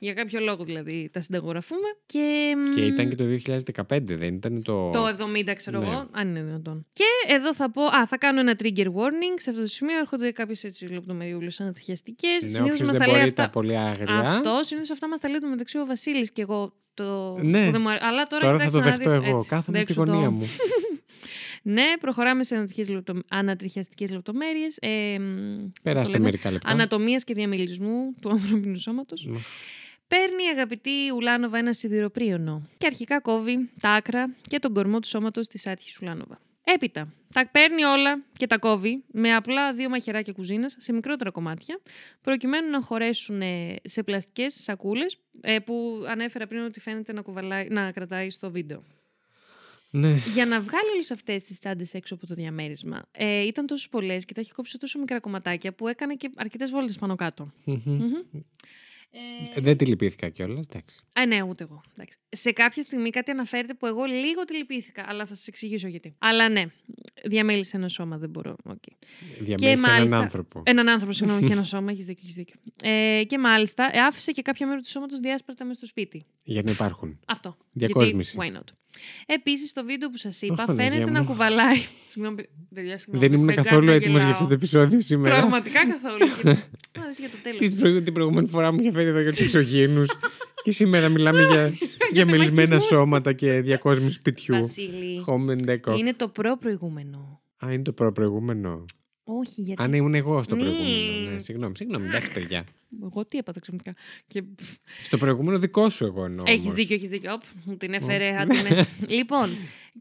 Για κάποιο λόγο δηλαδή τα συνταγογραφούμε. Και, μ, Και ήταν και το 2015, δεν ήταν το. το 70, ξέρω Ναι. εγώ, αν είναι δυνατόν. Και εδώ θα πω, α, θα κάνω ένα trigger warning. Σε αυτό το σημείο έρχονται κάποιες έτσι λεπτομεριούλες ανατριχιαστικές. Ναι, Συνήθως όποιος μας δεν τα λέει μπορεί αυτά. τα πολύ άγρια. Αυτό συνήθως αυτά μας τα λέει το μεταξύ ο Βασίλης και εγώ. Το... Ναι. που δεν μου αρέ- Αλλά τώρα, Τώρα θα κοιτάξτε το να δεχτώ δείτε, εγώ. έτσι, Κάθομαι στη δέξου το. γωνία μου. Ναι, προχωράμε σε ανατριχιαστικές λεπτο... ανατριχιαστικές λεπτομέρειες. Ε, μ, πώς το Περάστε λέμε, μερικά λεπτά. Ανατομίας και διαμελισμού του ανθρώπινου σώματος. Ναι. Παίρνει η αγαπητή Ουλάνοβα ένα σιδηροπρίωνο και αρχικά κόβει τα άκρα και τον κορμό του σώματος της άτυχης Ουλάνοβα. Έπειτα, τα παίρνει όλα και τα κόβει με απλά δύο μαχαιράκια κουζίνας σε μικρότερα κομμάτια, προκειμένου να χωρέσουν ε, σε πλαστικές σακούλες ε, που ανέφερα πριν ότι φαίνεται να, κουβαλάει, να κρατάει στο βίντεο. Ναι. Για να βγάλει όλες αυτές τις τσάντες έξω από το διαμέρισμα, ε, ήταν τόσες πολλές και τα έχει κόψει σε τόσο μικρά κομματάκια που έκανε και αρκετές βόλτες πάνω κάτω. Μμμ. Ε, Δεν τη λυπήθηκα κιόλας. Εντάξει. Α, ναι, ούτε εγώ. Εντάξει. Σε κάποια στιγμή κάτι αναφέρεται που εγώ λίγο τη λυπήθηκα, αλλά θα σας εξηγήσω γιατί. Αλλά ναι, διαμέλυσε ένα σώμα, δεν μπορώ. Okay. Διαμέλυσε έναν μάλιστα- άνθρωπο. Έναν άνθρωπο, συγγνώμη, όχι ένα σώμα, έχεις δίκιο. Έχεις δίκιο. Ε, και μάλιστα ε, άφησε και κάποια μέρη του σώματος διάσπαρτα μέσα στο σπίτι. Για να υπάρχουν. Αυτό. Διακόσμηση. Γιατί, why not; Επίσης, στο βίντεο που σας είπα, Αχ, Παναγία φαίνεται μου. να κουβαλάει. Συγγνώμη, παιδιά, συγγνώμη. Δεν ήμουν δεν καθόλου κάνω, έτοιμος για γελάω. αυτό το επεισόδιο σήμερα. Πραγματικά καθόλου. Και- Μα δεις για το τέλος. Την, προ... την προηγούμενη φορά μου είχε φέρει εδώ για τους εξωγήινους. και σήμερα μιλάμε για, για μελισμένα τεμαχισμούς. σώματα και διακόσμηση σπιτιού. Βασίλη, Home and decor. είναι το προ-προηγούμενο. Α, είναι το προ-προηγούμενο. Όχι, γιατί. Α, ναι, ήμουν εγώ στο Ναι. προηγούμενο. Ναι, συγγνώμη, συγγνώμη, εντάξει, παιδιά. Εγώ τι έπαθα ξαφνικά. Και... Στο προηγούμενο δικό σου εγώ εννοώ. Έχεις όμως. δίκιο, έχεις δίκιο. Οπ, μου την έφερε. άντε, ναι. λοιπόν,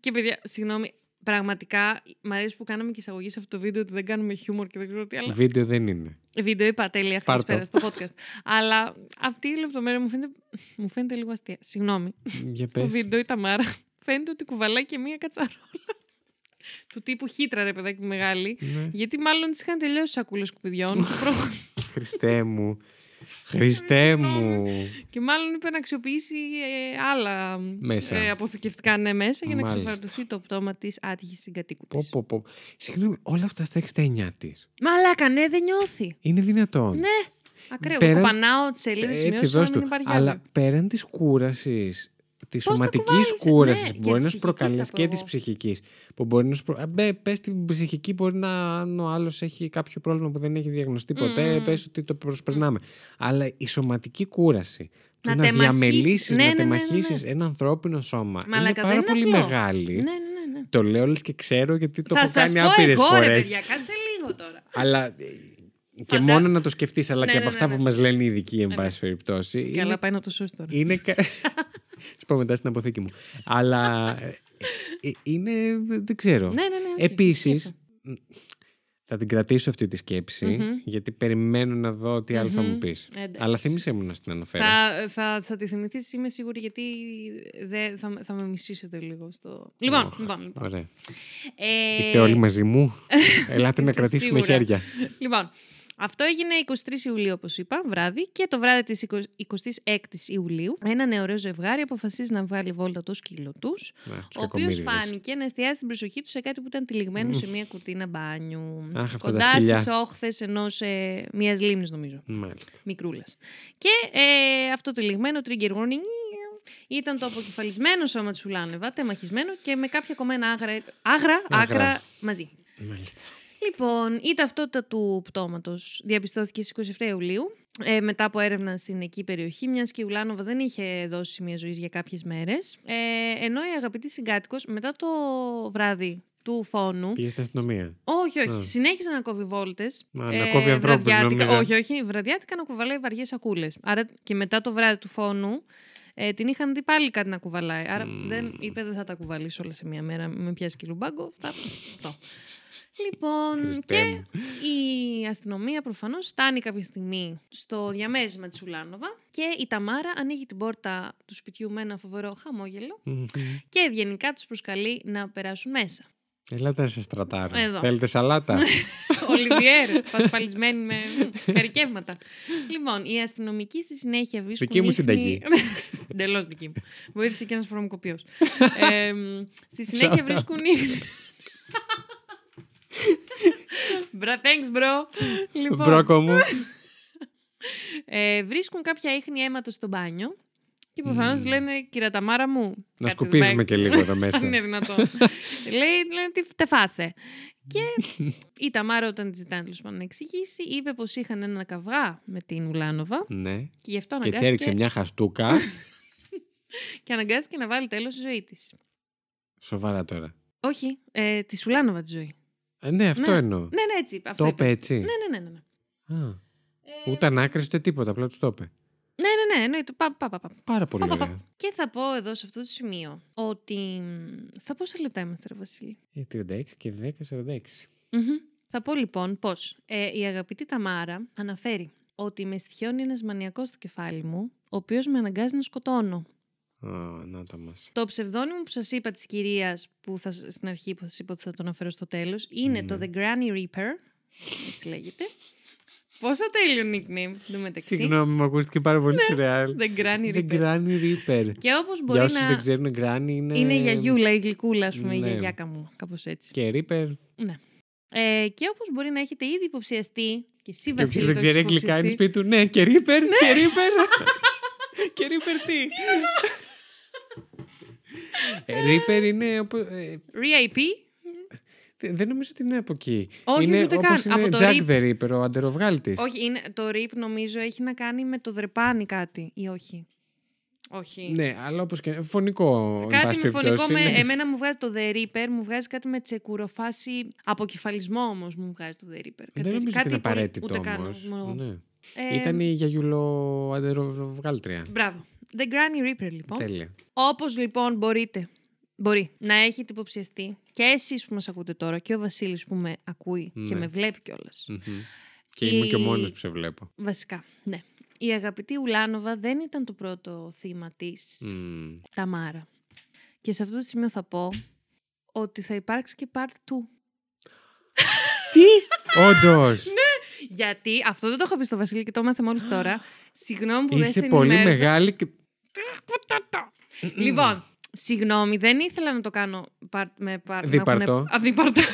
και παιδιά, συγγνώμη, πραγματικά μ' αρέσει που κάναμε και εισαγωγή σε αυτό το βίντεο ότι δεν κάνουμε χιούμορ και δεν ξέρω τι άλλο. Βίντεο δεν είναι. Βίντεο είπα τέλεια Πάρ' χθες το. πέρα στο podcast. Αλλά αυτή η λεπτομέρεια μου φαίνεται, μου φαίνεται λίγο αστεία. Συγγνώμη. Για Στο πες. βίντεο η Ταμάρα φαίνεται ότι κουβαλάει και μία κατσαρόλα. του τύπου χύτρα, ρε παιδάκι μεγάλη. Ναι. Γιατί μάλλον τη είχαν τελειώσει σακούλες σκουπιδιών. Προ- Χριστέ μου. Χριστέ μου. Και μάλλον είπε να αξιοποιήσει ε, άλλα Μέσα. ε, αποθηκευτικά ναι, μέσα για να Μάλιστα. ξεφαρτωθεί το πτώμα της άτυχης συγκατοίκου Πω, της. πω, πω. Συγγνώμη, όλα αυτά στα 69 της. Μαλάκα, ναι, δεν νιώθει. Είναι δυνατόν. Ναι, ακραίο. Πέραν- Εγώ πανάω τι σελίδε Έτσι, σημειώσεων, δώσ' δεν του. υπάρχει Αλλά άλλο. πέραν της κούρασης, της Πώς τα σωματικής κουβάλεις, κούρασης ναι, που και μπορεί της να σου ψυχικής προκαλέσει θα πω και της εγώ. ψυχικής. Που μπορεί να σου προ... Μπε, πες την ψυχική, μπορεί να αν ο άλλος έχει κάποιο πρόβλημα που δεν έχει διαγνωστεί ποτέ, Μμμ. πες ότι το προσπερνάμε. Αλλά η σωματική κούραση. το Να να τεμαχίσεις. διαμελήσεις, Ναι, να ναι, ναι, ναι, ναι. τεμαχίσεις ένα ανθρώπινο σώμα. Μαλάκα, είναι πάρα δεν πολύ απλό. μεγάλη. Ναι, ναι, ναι. ναι. Το λέω λες και ξέρω γιατί το Θα έχω σας κάνει πω άπειρες εγώ, ρε φορές. παιδιά, κάτσε λίγο τώρα. Αλλά ε, και Φαντα- μόνο να το σκεφτείς, αλλά Ναι, και ναι, από αυτά ναι, που ναι. μας λένε οι ειδικοί, εν Ναι, πάση περιπτώσει. Καλά, είναι πάει να το σώσεις τώρα. είναι. κα- Σου πω μετά στην αποθήκη μου. Αλλά ε, ε, είναι. Δεν ξέρω. Ναι, ναι, ναι. όχι. Επίσης, Σκέφτομαι. θα την κρατήσω αυτή τη σκεψη Μμμ. γιατί περιμένω να δω τι άλλο θα μου Μμμ. πεις. Εντάξει. Αλλά θύμισε μου να στην αναφέρω. Θα, θα, θα τη θυμηθείς, είμαι σίγουρη, γιατί δε, θα, θα με μισήσετε λίγο στο... Λοιπόν, Οχ, λοιπόν, λοιπόν. Ωραία. Ε, Είστε όλοι μαζί μου. Ελάτε να είστε κρατήσουμε σίγουρα. χέρια. Λοιπόν, αυτό έγινε 23 Ιουλίου, όπως είπα, βράδυ και το βράδυ της 26ης Ιουλίου ένα νεωραίο ζευγάρι αποφασίζει να βγάλει βόλτα το σκύλο τους, Να, τους ο οποίος κακομοίριδες. φάνηκε να εστιάσει την προσοχή του σε κάτι που ήταν τυλιγμένο σε μια κουτίνα μπάνιου. Αχ, αυτά τα κοντά σκυλιά. στις όχθες ενός, ε, μιας λίμνης, νομίζω. Μάλιστα. Μικρούλας. Και ε, αυτό το λιγμένο trigger warning ήταν το αποκεφαλισμένο σώμα της Ουλάνεβα, τεμαχισμένο και με κάποια κομμένα άγρα, άγρα, Άγρα. άκρα μαζί. Μάλιστα. Λοιπόν, η ταυτότητα του πτώματος διαπιστώθηκε στις 27 Ιουλίου. Ε, μετά από έρευνα στην εκεί περιοχή, μιας και η Ουλάνοβα δεν είχε δώσει σημεία ζωή για κάποιες μέρες. Ε, ενώ η αγαπητή συγκάτοικος μετά το βράδυ του φόνου. Πήγε στην αστυνομία. Όχι, όχι. Α. Συνέχιζε να κόβει βόλτες. Μα, να κόβει ανθρώπους, νόμιζα. Όχι, όχι. Βραδιάτικα να κουβαλάει βαριές σακούλες. Άρα και μετά το βράδυ του φόνου ε, την είχαν δει πάλι κάτι να κουβαλάει. Άρα Μμμ. δεν, είπε δεν θα τα κουβαλήσω όλα σε μία μέρα. Με πιάσει κιλουμπάγκο. Θα... αυτό. Λοιπόν, Χριστέ και μου. η αστυνομία προφανώς φτάνει κάποια στιγμή στο διαμέρισμα της Ουλάνοβα και η Ταμάρα ανοίγει την πόρτα του σπιτιού με ένα φοβερό χαμόγελο Μμμ. και ευγενικά τους προσκαλεί να περάσουν μέσα. Ελάτε να σε στρατάρω. Εδώ. Θέλετε σαλάτα; Ολιβιέρ, πασπαλισμένη με περικεύματα. λοιπόν, οι αστυνομικοί στη συνέχεια βρίσκουν. Δική μου ίχνη- συνταγή. Εντελώς δική μου. Βοήθησε και ένας φαρμακοποιό. ε, στη συνέχεια Shout out. βρίσκουν. Ίχνη- Μπρα, thanks, bro. λοιπόν, Μπρόκο μου. ε, βρίσκουν κάποια ίχνη αίματος στο μπάνιο και προφανώς λένε, κυρία Ταμάρα μου. Να κάτι σκουπίζουμε δεν και λίγο εδώ μέσα. Αν είναι δυνατόν. Λέει, λένε τι τεφάσε. Και η Ταμάρα όταν της ζητάνε τέλος πάντων να εξηγήσει, είπε πως είχαν ένα καυγά με την Ουλάνοβα Ναι. και γι' αυτό Και έτσι αναγκάστηκε, έριξε μια χαστούκα. και αναγκάστηκε να βάλει τέλος στη ζωή της. Σοβαρά τώρα. Όχι, ε, της Ουλάνοβα τη ζωή. Ε, ναι, αυτό Ναι. εννοώ. Ναι, ναι, έτσι είπε. Αυτό Το είπες. είπε έτσι. Ναι, ναι, ναι. ναι, ναι. Α, Ε, Ούτε ανάκριση ούτε τίποτα, απλά του το είπε. ναι, ναι, ναι, εννοείται. Πα, πα, πα, πα. Πάρα πολύ Πα, πα, πα. ωραία. Και θα πω εδώ σε αυτό το σημείο ότι. μ, Στα πόσα λεπτά είμαστε, ρε Βασίλη; Ε, 36 και 10, 46. Μμμ. Θα πω λοιπόν πως ε, η αγαπητή Ταμάρα αναφέρει ότι με στοιχιώνει ένας μανιακός στο κεφάλι μου, ο οποίος με αναγκάζει να σκοτώνω. Α, να τα μας. Το ψευδόνυμο που σας είπα της κυρίας που θα, στην αρχή που σας είπα ότι θα τον αναφέρω στο τέλος είναι το Ναι. The Granny Reaper. Έτσι λέγεται. Πόσο τέλειο nickname εν τω μεταξύ. Συγγνώμη, μου ακούστηκε πάρα πολύ σουρεάλ. The Granny The Reaper. Granny Reaper. Και όπως Για μπορεί όσους να. δεν ξέρουν, Granny είναι... Είναι η γιαγιούλα, η γλυκούλα, ας πούμε, η Ναι. γιαγιάκα μου. Κάπως έτσι. Και Reaper. Ναι. Ε, και όπως μπορεί να έχετε ήδη υποψιαστεί και εσύ Και Βασίλη. όποιος δεν το ξέρει έχεις αγγλικά είναι υποψιαστεί. σπίτι του. Ναι, και Reaper. Και Reaper. και Reaper τι; Ε, Reaper είναι... οπο- ε, RIP. δε- Δεν νομίζω ότι είναι από εκεί. Όχι, είναι ούτε όπως καν. είναι Από το Jack Rip. the Reaper, ο αντεροβγάλτης. Όχι, είναι, το RIP νομίζω έχει να κάνει με το δρεπάνι κάτι ή όχι. Όχι. Ναι, αλλά όπως και... Φωνικό, εν Κάτι πάση με φωνικό περιπτώσει, με. είναι. Εμένα μου βγάζει το The Reaper, μου βγάζει κάτι με τσεκουροφάση. Αποκεφαλισμό όμως μου βγάζει το The Reaper. Κάτι, Δεν νομίζω ότι κάτι είναι πολύ- απαραίτητο ούτε καν, όμως. μόνο- Ναι. Ε, Ήταν η γιαγιουλο αντεροβγάλτρια. Μπράβο. The Granny Reaper λοιπόν. Τέλεια. Όπως λοιπόν μπορείτε. Μπορεί να έχετε υποψιαστεί και εσείς που μας ακούτε τώρα και ο Βασίλης που με ακούει και Ναι. με βλέπει κιόλας. Μμμ. Και ήμουν και ο Η- μόνος που σε βλέπω. Βασικά, ναι. Η αγαπητή Ουλάνοβα δεν ήταν το πρώτο θύμα της Μμμ. Ταμάρα. Και σε αυτό το σημείο θα πω ότι θα υπάρξει και part 2. Τι! Όντως! Ναι. Γιατί αυτό δεν το είχα πει στο Βασίλη και το έμαθε μόλις τώρα. Συγγνώμη που δεν Είσαι σε πολύ ενημέρωσα. μεγάλη και. Λοιπόν, συγγνώμη, δεν ήθελα να το κάνω παρ, με παρ, να Δίπαρτο. έχουνε- Αδίπαρτο.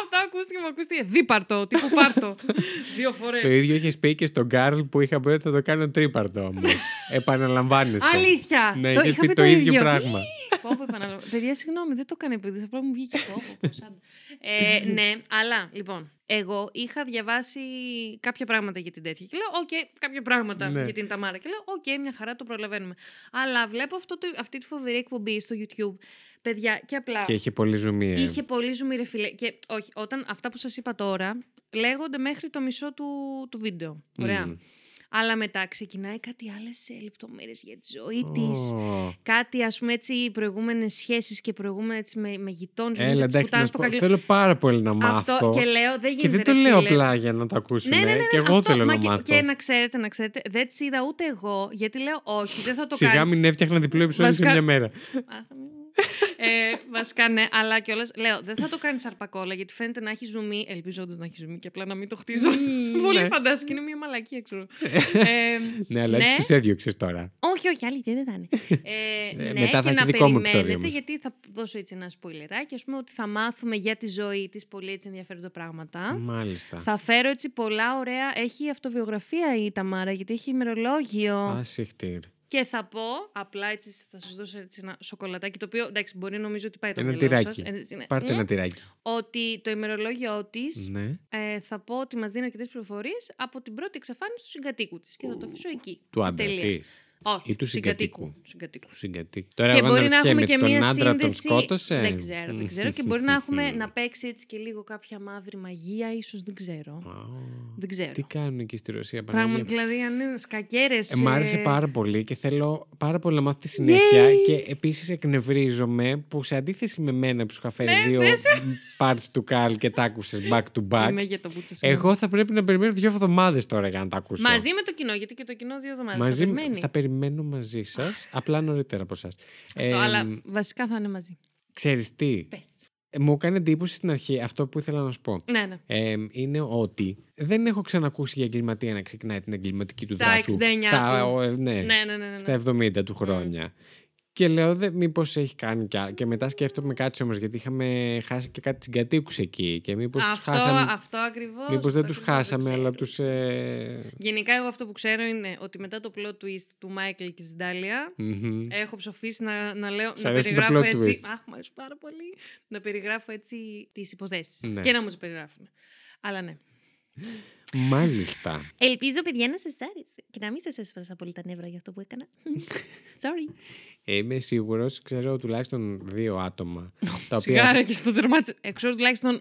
Αυτό ακούστηκε, μου ακούστηκε. Δίπαρτο, τύπου πάρτο. Δύο φορές. Το ίδιο είχες πει και στον Καρλ που είχα πει ότι θα το κάνω τρίπαρτο όμως. Επαναλαμβάνεσαι. Αλήθεια. Ναι, το είχες είχα πει πει το ίδιο πράγμα. Πω, πω, επαναλαμβάνω. Παιδιά, συγγνώμη, δεν το έκανε επειδή απλά μου βγήκε πω, πω, πω, σαν. ε, Ναι, αλλά λοιπόν, εγώ είχα διαβάσει κάποια πράγματα για την τέτοια και λέω, οκ, κάποια πράγματα Ναι. για την Ταμάρα και λέω, οκ, μια χαρά το προλαβαίνουμε. Αλλά βλέπω αυτό το, αυτή τη φοβερή εκπομπή στο YouTube, παιδιά, και απλά Και είχε πολύ ζουμί. ε. είχε πολύ ζουμί ρε φίλε. Και όχι, όταν αυτά που σας είπα τώρα λέγονται μέχρι το μισό του, του βίντεο. Ωραία. Μμμ. Αλλά μετά ξεκινάει κάτι άλλες ε, λεπτομέρειες για τη ζωή της. Ω. Κάτι, ας πούμε, έτσι, προηγούμενες σχέσεις και προηγούμενες έτσι, με, με γειτόνους. Έλα, με τις εντάξει, να πουτάνες σου στο πω, καγκελό. θέλω πάρα πολύ να μάθω. Αυτό και λέω, δεν γίνεται. Και δεν το ρε λέω φίλε. απλά για να το ακούσουν. Ναι, ναι, ναι, ναι, και εγώ αυτό, θέλω μα να και, μάθω. Και να ξέρετε, να ξέρετε, δεν τις είδα ούτε εγώ, γιατί λέω όχι, δεν θα το Σιγά κάνεις. μην έφτιαχνα διπλό επεισόδιο σε Βασικά- μια μέρα. Αχ, ε, βασικά ναι, αλλά κιόλας λέω δεν θα το κάνεις αρπακόλα γιατί φαίνεται να έχει ζουμί. Ελπίζοντας να έχει ζουμί και απλά να μην το χτίζω. Πολύ ναι. φαντάστηκε, είναι μια μαλακία, ξέρω. ε, Ναι, αλλά έτσι τους έδιωξες τώρα. όχι, όχι, αλήθεια δεν θα είναι. Ε, Ε, ναι, μετά θα και έχει να δικό μου περιμένετε, επεισόδιο όμως. γιατί θα δώσω έτσι ένα σποιλεράκι, ας πούμε, ότι θα μάθουμε για τη ζωή της πολύ έτσι ενδιαφέροντα πράγματα. Μάλιστα. Θα φέρω έτσι πολλά ωραία. Έχει αυτοβιογραφία η Ταμάρα, γιατί έχει ημερολόγιο. Ασυχτήρ. Και θα πω, απλά έτσι θα σας δώσω έτσι ένα σοκολατάκι, το οποίο εντάξει, μπορεί νομίζω ότι πάει το Ένα μυαλό τυράκι. σας. Ε, ναι. Πάρτε Μμ. ένα τυράκι. Ότι το ημερολόγιο της Ναι. ε, θα πω ότι μας δίνει αρκετές πληροφορίες από την πρώτη εξαφάνιση του συγκατοίκου της. Και θα το αφήσω εκεί. Του Και άντρα τελεία. της. Όχι, Ή του συγκατοίκου. Του συγκατοίκου. Του συγκατοίκου. Τώρα Και εγώ μπορεί να έχουμε αναρωτιέμαι, και τον μία άντρα τον σύνδεση. σκότωσε; Δεν ξέρω, δεν ξέρω. και μπορεί να έχουμε να παίξει έτσι και λίγο κάποια μαύρη μαγεία, ίσως δεν ξέρω. Α, Δεν ξέρω. Τι κάνουν εκεί στη Ρωσία, Πράγμα, Παναγία. δηλαδή, αν είναι σκακέρες. Ε, μ' άρεσε πάρα πολύ και θέλω πάρα πολύ να μάθω τη συνέχεια. Και επίσης εκνευρίζομαι που σε αντίθεση με μένα που σου είχα φέρει Ναι, δύο parts του Καλ και τα άκουσες back to back. Είμαι για το μπούτσο. Εγώ θα πρέπει να περιμένω δύο εβδομάδες τώρα για να τα ακούσω. Μαζί με το κοινό, γιατί και το κοινό δύο εβδομάδες. Μαζί θα με- περιμένει. Θα περιμένω μαζί σας, απλά νωρίτερα από εσάς. Αυτό, αλλά βασικά θα είναι μαζί. Ξέρεις τι; Πες. Ε, Μου έκανε εντύπωση στην αρχή αυτό που ήθελα να σου πω. Ναι, ναι. Ε, είναι ότι δεν έχω ξανακούσει για εγκληματία να ξεκινάει την εγκληματική του Στα δράσου. 69 στα, του. ο, ε, ναι, Ναι, ναι, ναι. ναι, ναι. στα 70 του χρόνια. Και λέω, δε, μήπως έχει κάνει κι άλλα. Και μετά σκέφτομαι κάτι όμως, γιατί είχαμε χάσει και κάτι συγκατοίκους εκεί. Και μήπως τους αυτό, χάσαμε. αυτό ακριβώς. Μήπως δεν τους χάσαμε, αλλά τους. Ε... Γενικά, εγώ αυτό που ξέρω είναι ότι μετά το plot twist του Μάικλ και της Ντάλια, μμμ. έχω ψοφήσει να, να λέω. Σ' να αρέσει το περιγράφω plot έτσι. twist. Αχ, μου αρέσει πάρα πολύ. Να περιγράφω έτσι τις υποθέσει. Ναι. Και να μου τις περιγράφουν. Αλλά ναι. Μάλιστα. Ελπίζω, παιδιά, να σας άρεσε. Και να μην σας έσφασα πολύ τα νεύρα για αυτό που έκανα. Sorry. Ε, Είμαι σίγουρος, ξέρω τουλάχιστον δύο άτομα. τα Σιγάρα και στο τερμάτι. Εξώ τουλάχιστον.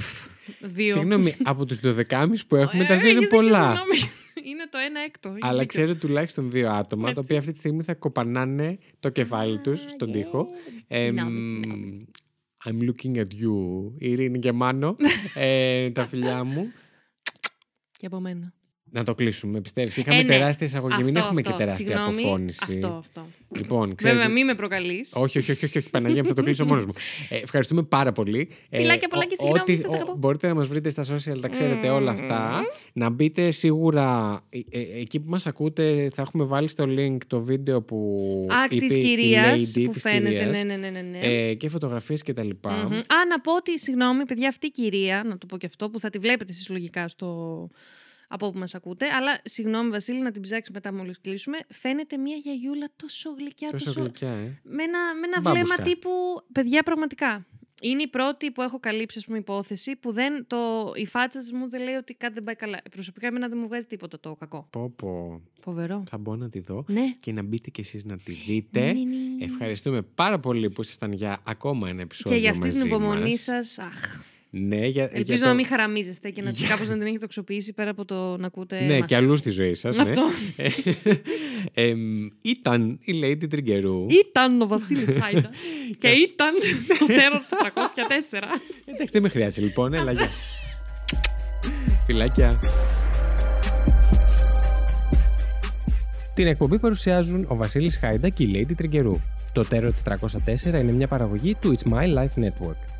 δύο. Συγγνώμη, από τους 12,5 που έχουμε, τα Ε, δύο είναι έχεις δίκιο, πολλά. συγγνώμη. Είναι το ένα έκτο. έχεις Αλλά δίκιο. ξέρω τουλάχιστον δύο άτομα, τα Έτσι. οποία αυτή τη στιγμή θα κοπανάνε το κεφάλι τους στον yeah. τοίχο. Εμ, Συγγνώμη, συγγνώμη. I'm looking at you, Ειρήνη και Μάνο, ε, τα φιλιά μου. Και από μένα. Να το κλείσουμε, πιστεύεις. Είχαμε Ε, ναι. τεράστια εισαγωγή, μην Αυτό, έχουμε αυτό. και τεράστια Συγγνώμη, αποφώνηση. Αυτό, αυτό. Λοιπόν, ξέρετε... Βέβαια, μην με προκαλείς. Όχι, όχι, όχι, όχι, όχι, Παναγία μου, θα το κλείσω μόνος μου. Ε, ευχαριστούμε πάρα πολύ. Φιλάκια πολλά και ο- συγγνώμη, ό,τι- σας ο- αγαπώ. Μπορείτε να μας βρείτε στα social, τα ξέρετε όλα αυτά. Να μπείτε σίγουρα, ε, ε, εκεί που μας ακούτε θα έχουμε βάλει στο link το βίντεο που Άκ είπε της η κυρίας lady που της φαίνεται. κυρίας. Ναι, ναι, ναι, ναι. ναι. Ε, και φωτογραφίες και τα λοιπά. Μμμ. Α, να πω ότι, συγγνώμη, παιδιά, αυτή η κυρία, να το πω και αυτό, που θα τη βλέπετε εσείς λογικά στο... από όπου μας ακούτε, αλλά συγγνώμη Βασίλη να την ψάξει μετά μόλις κλείσουμε, φαίνεται μια γιαγιούλα τόσο γλυκιά, Τόσο τόσο... γλυκιά, ε. Με ένα, με ένα Μπάμπουσκα. βλέμμα τύπου, παιδιά πραγματικά. Είναι η πρώτη που έχω καλύψει, ας πούμε, υπόθεση που δεν, το, η φάτσα της μου δεν λέει ότι κάτι δεν πάει καλά. Προσωπικά εμένα δεν μου βγάζει τίποτα το κακό. Πω, πω. Φοβερό. Θα μπω να τη δω. Ναι. Και να μπείτε κι εσείς να τη δείτε. Ναι, ναι, ναι. Ευχαριστούμε πάρα πολύ που ήσασταν για ακόμα ένα επεισόδιο Και για αυτή την μαζί υπομονή μας. σας, αχ, Ναι, για, ελπίζω για το... να μην χαραμίζεστε και να Για- κάπως να την έχετε οξοποιήσει πέρα από το να ακούτε Ναι, εμάς. και αλλού στη ζωή σας. Ναι. Αυτό. Εμ, ήταν η Lady Τριγκερού. Ήταν ο Βασίλης Χάιντα και ήταν το τέρος 404. Εντάξει, δεν με χρειάζεται λοιπόν. Έλα, γεια. Φιλάκια. Την εκπομπή παρουσιάζουν ο Βασίλης Χάιντα και η Lady Τριγκερού. Το Terror 404 είναι μια παραγωγή του It's My Life Network.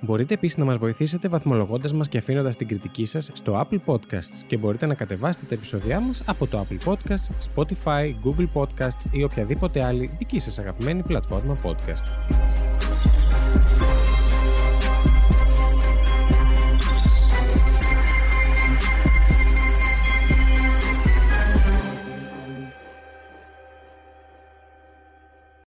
Μπορείτε επίσης να μας βοηθήσετε βαθμολογώντας μας και αφήνοντας την κριτική σας στο Apple Podcasts και μπορείτε να κατεβάσετε τα επεισόδια μας από το Apple Podcasts, Spotify, Google Podcasts ή οποιαδήποτε άλλη δική σας αγαπημένη πλατφόρμα podcast.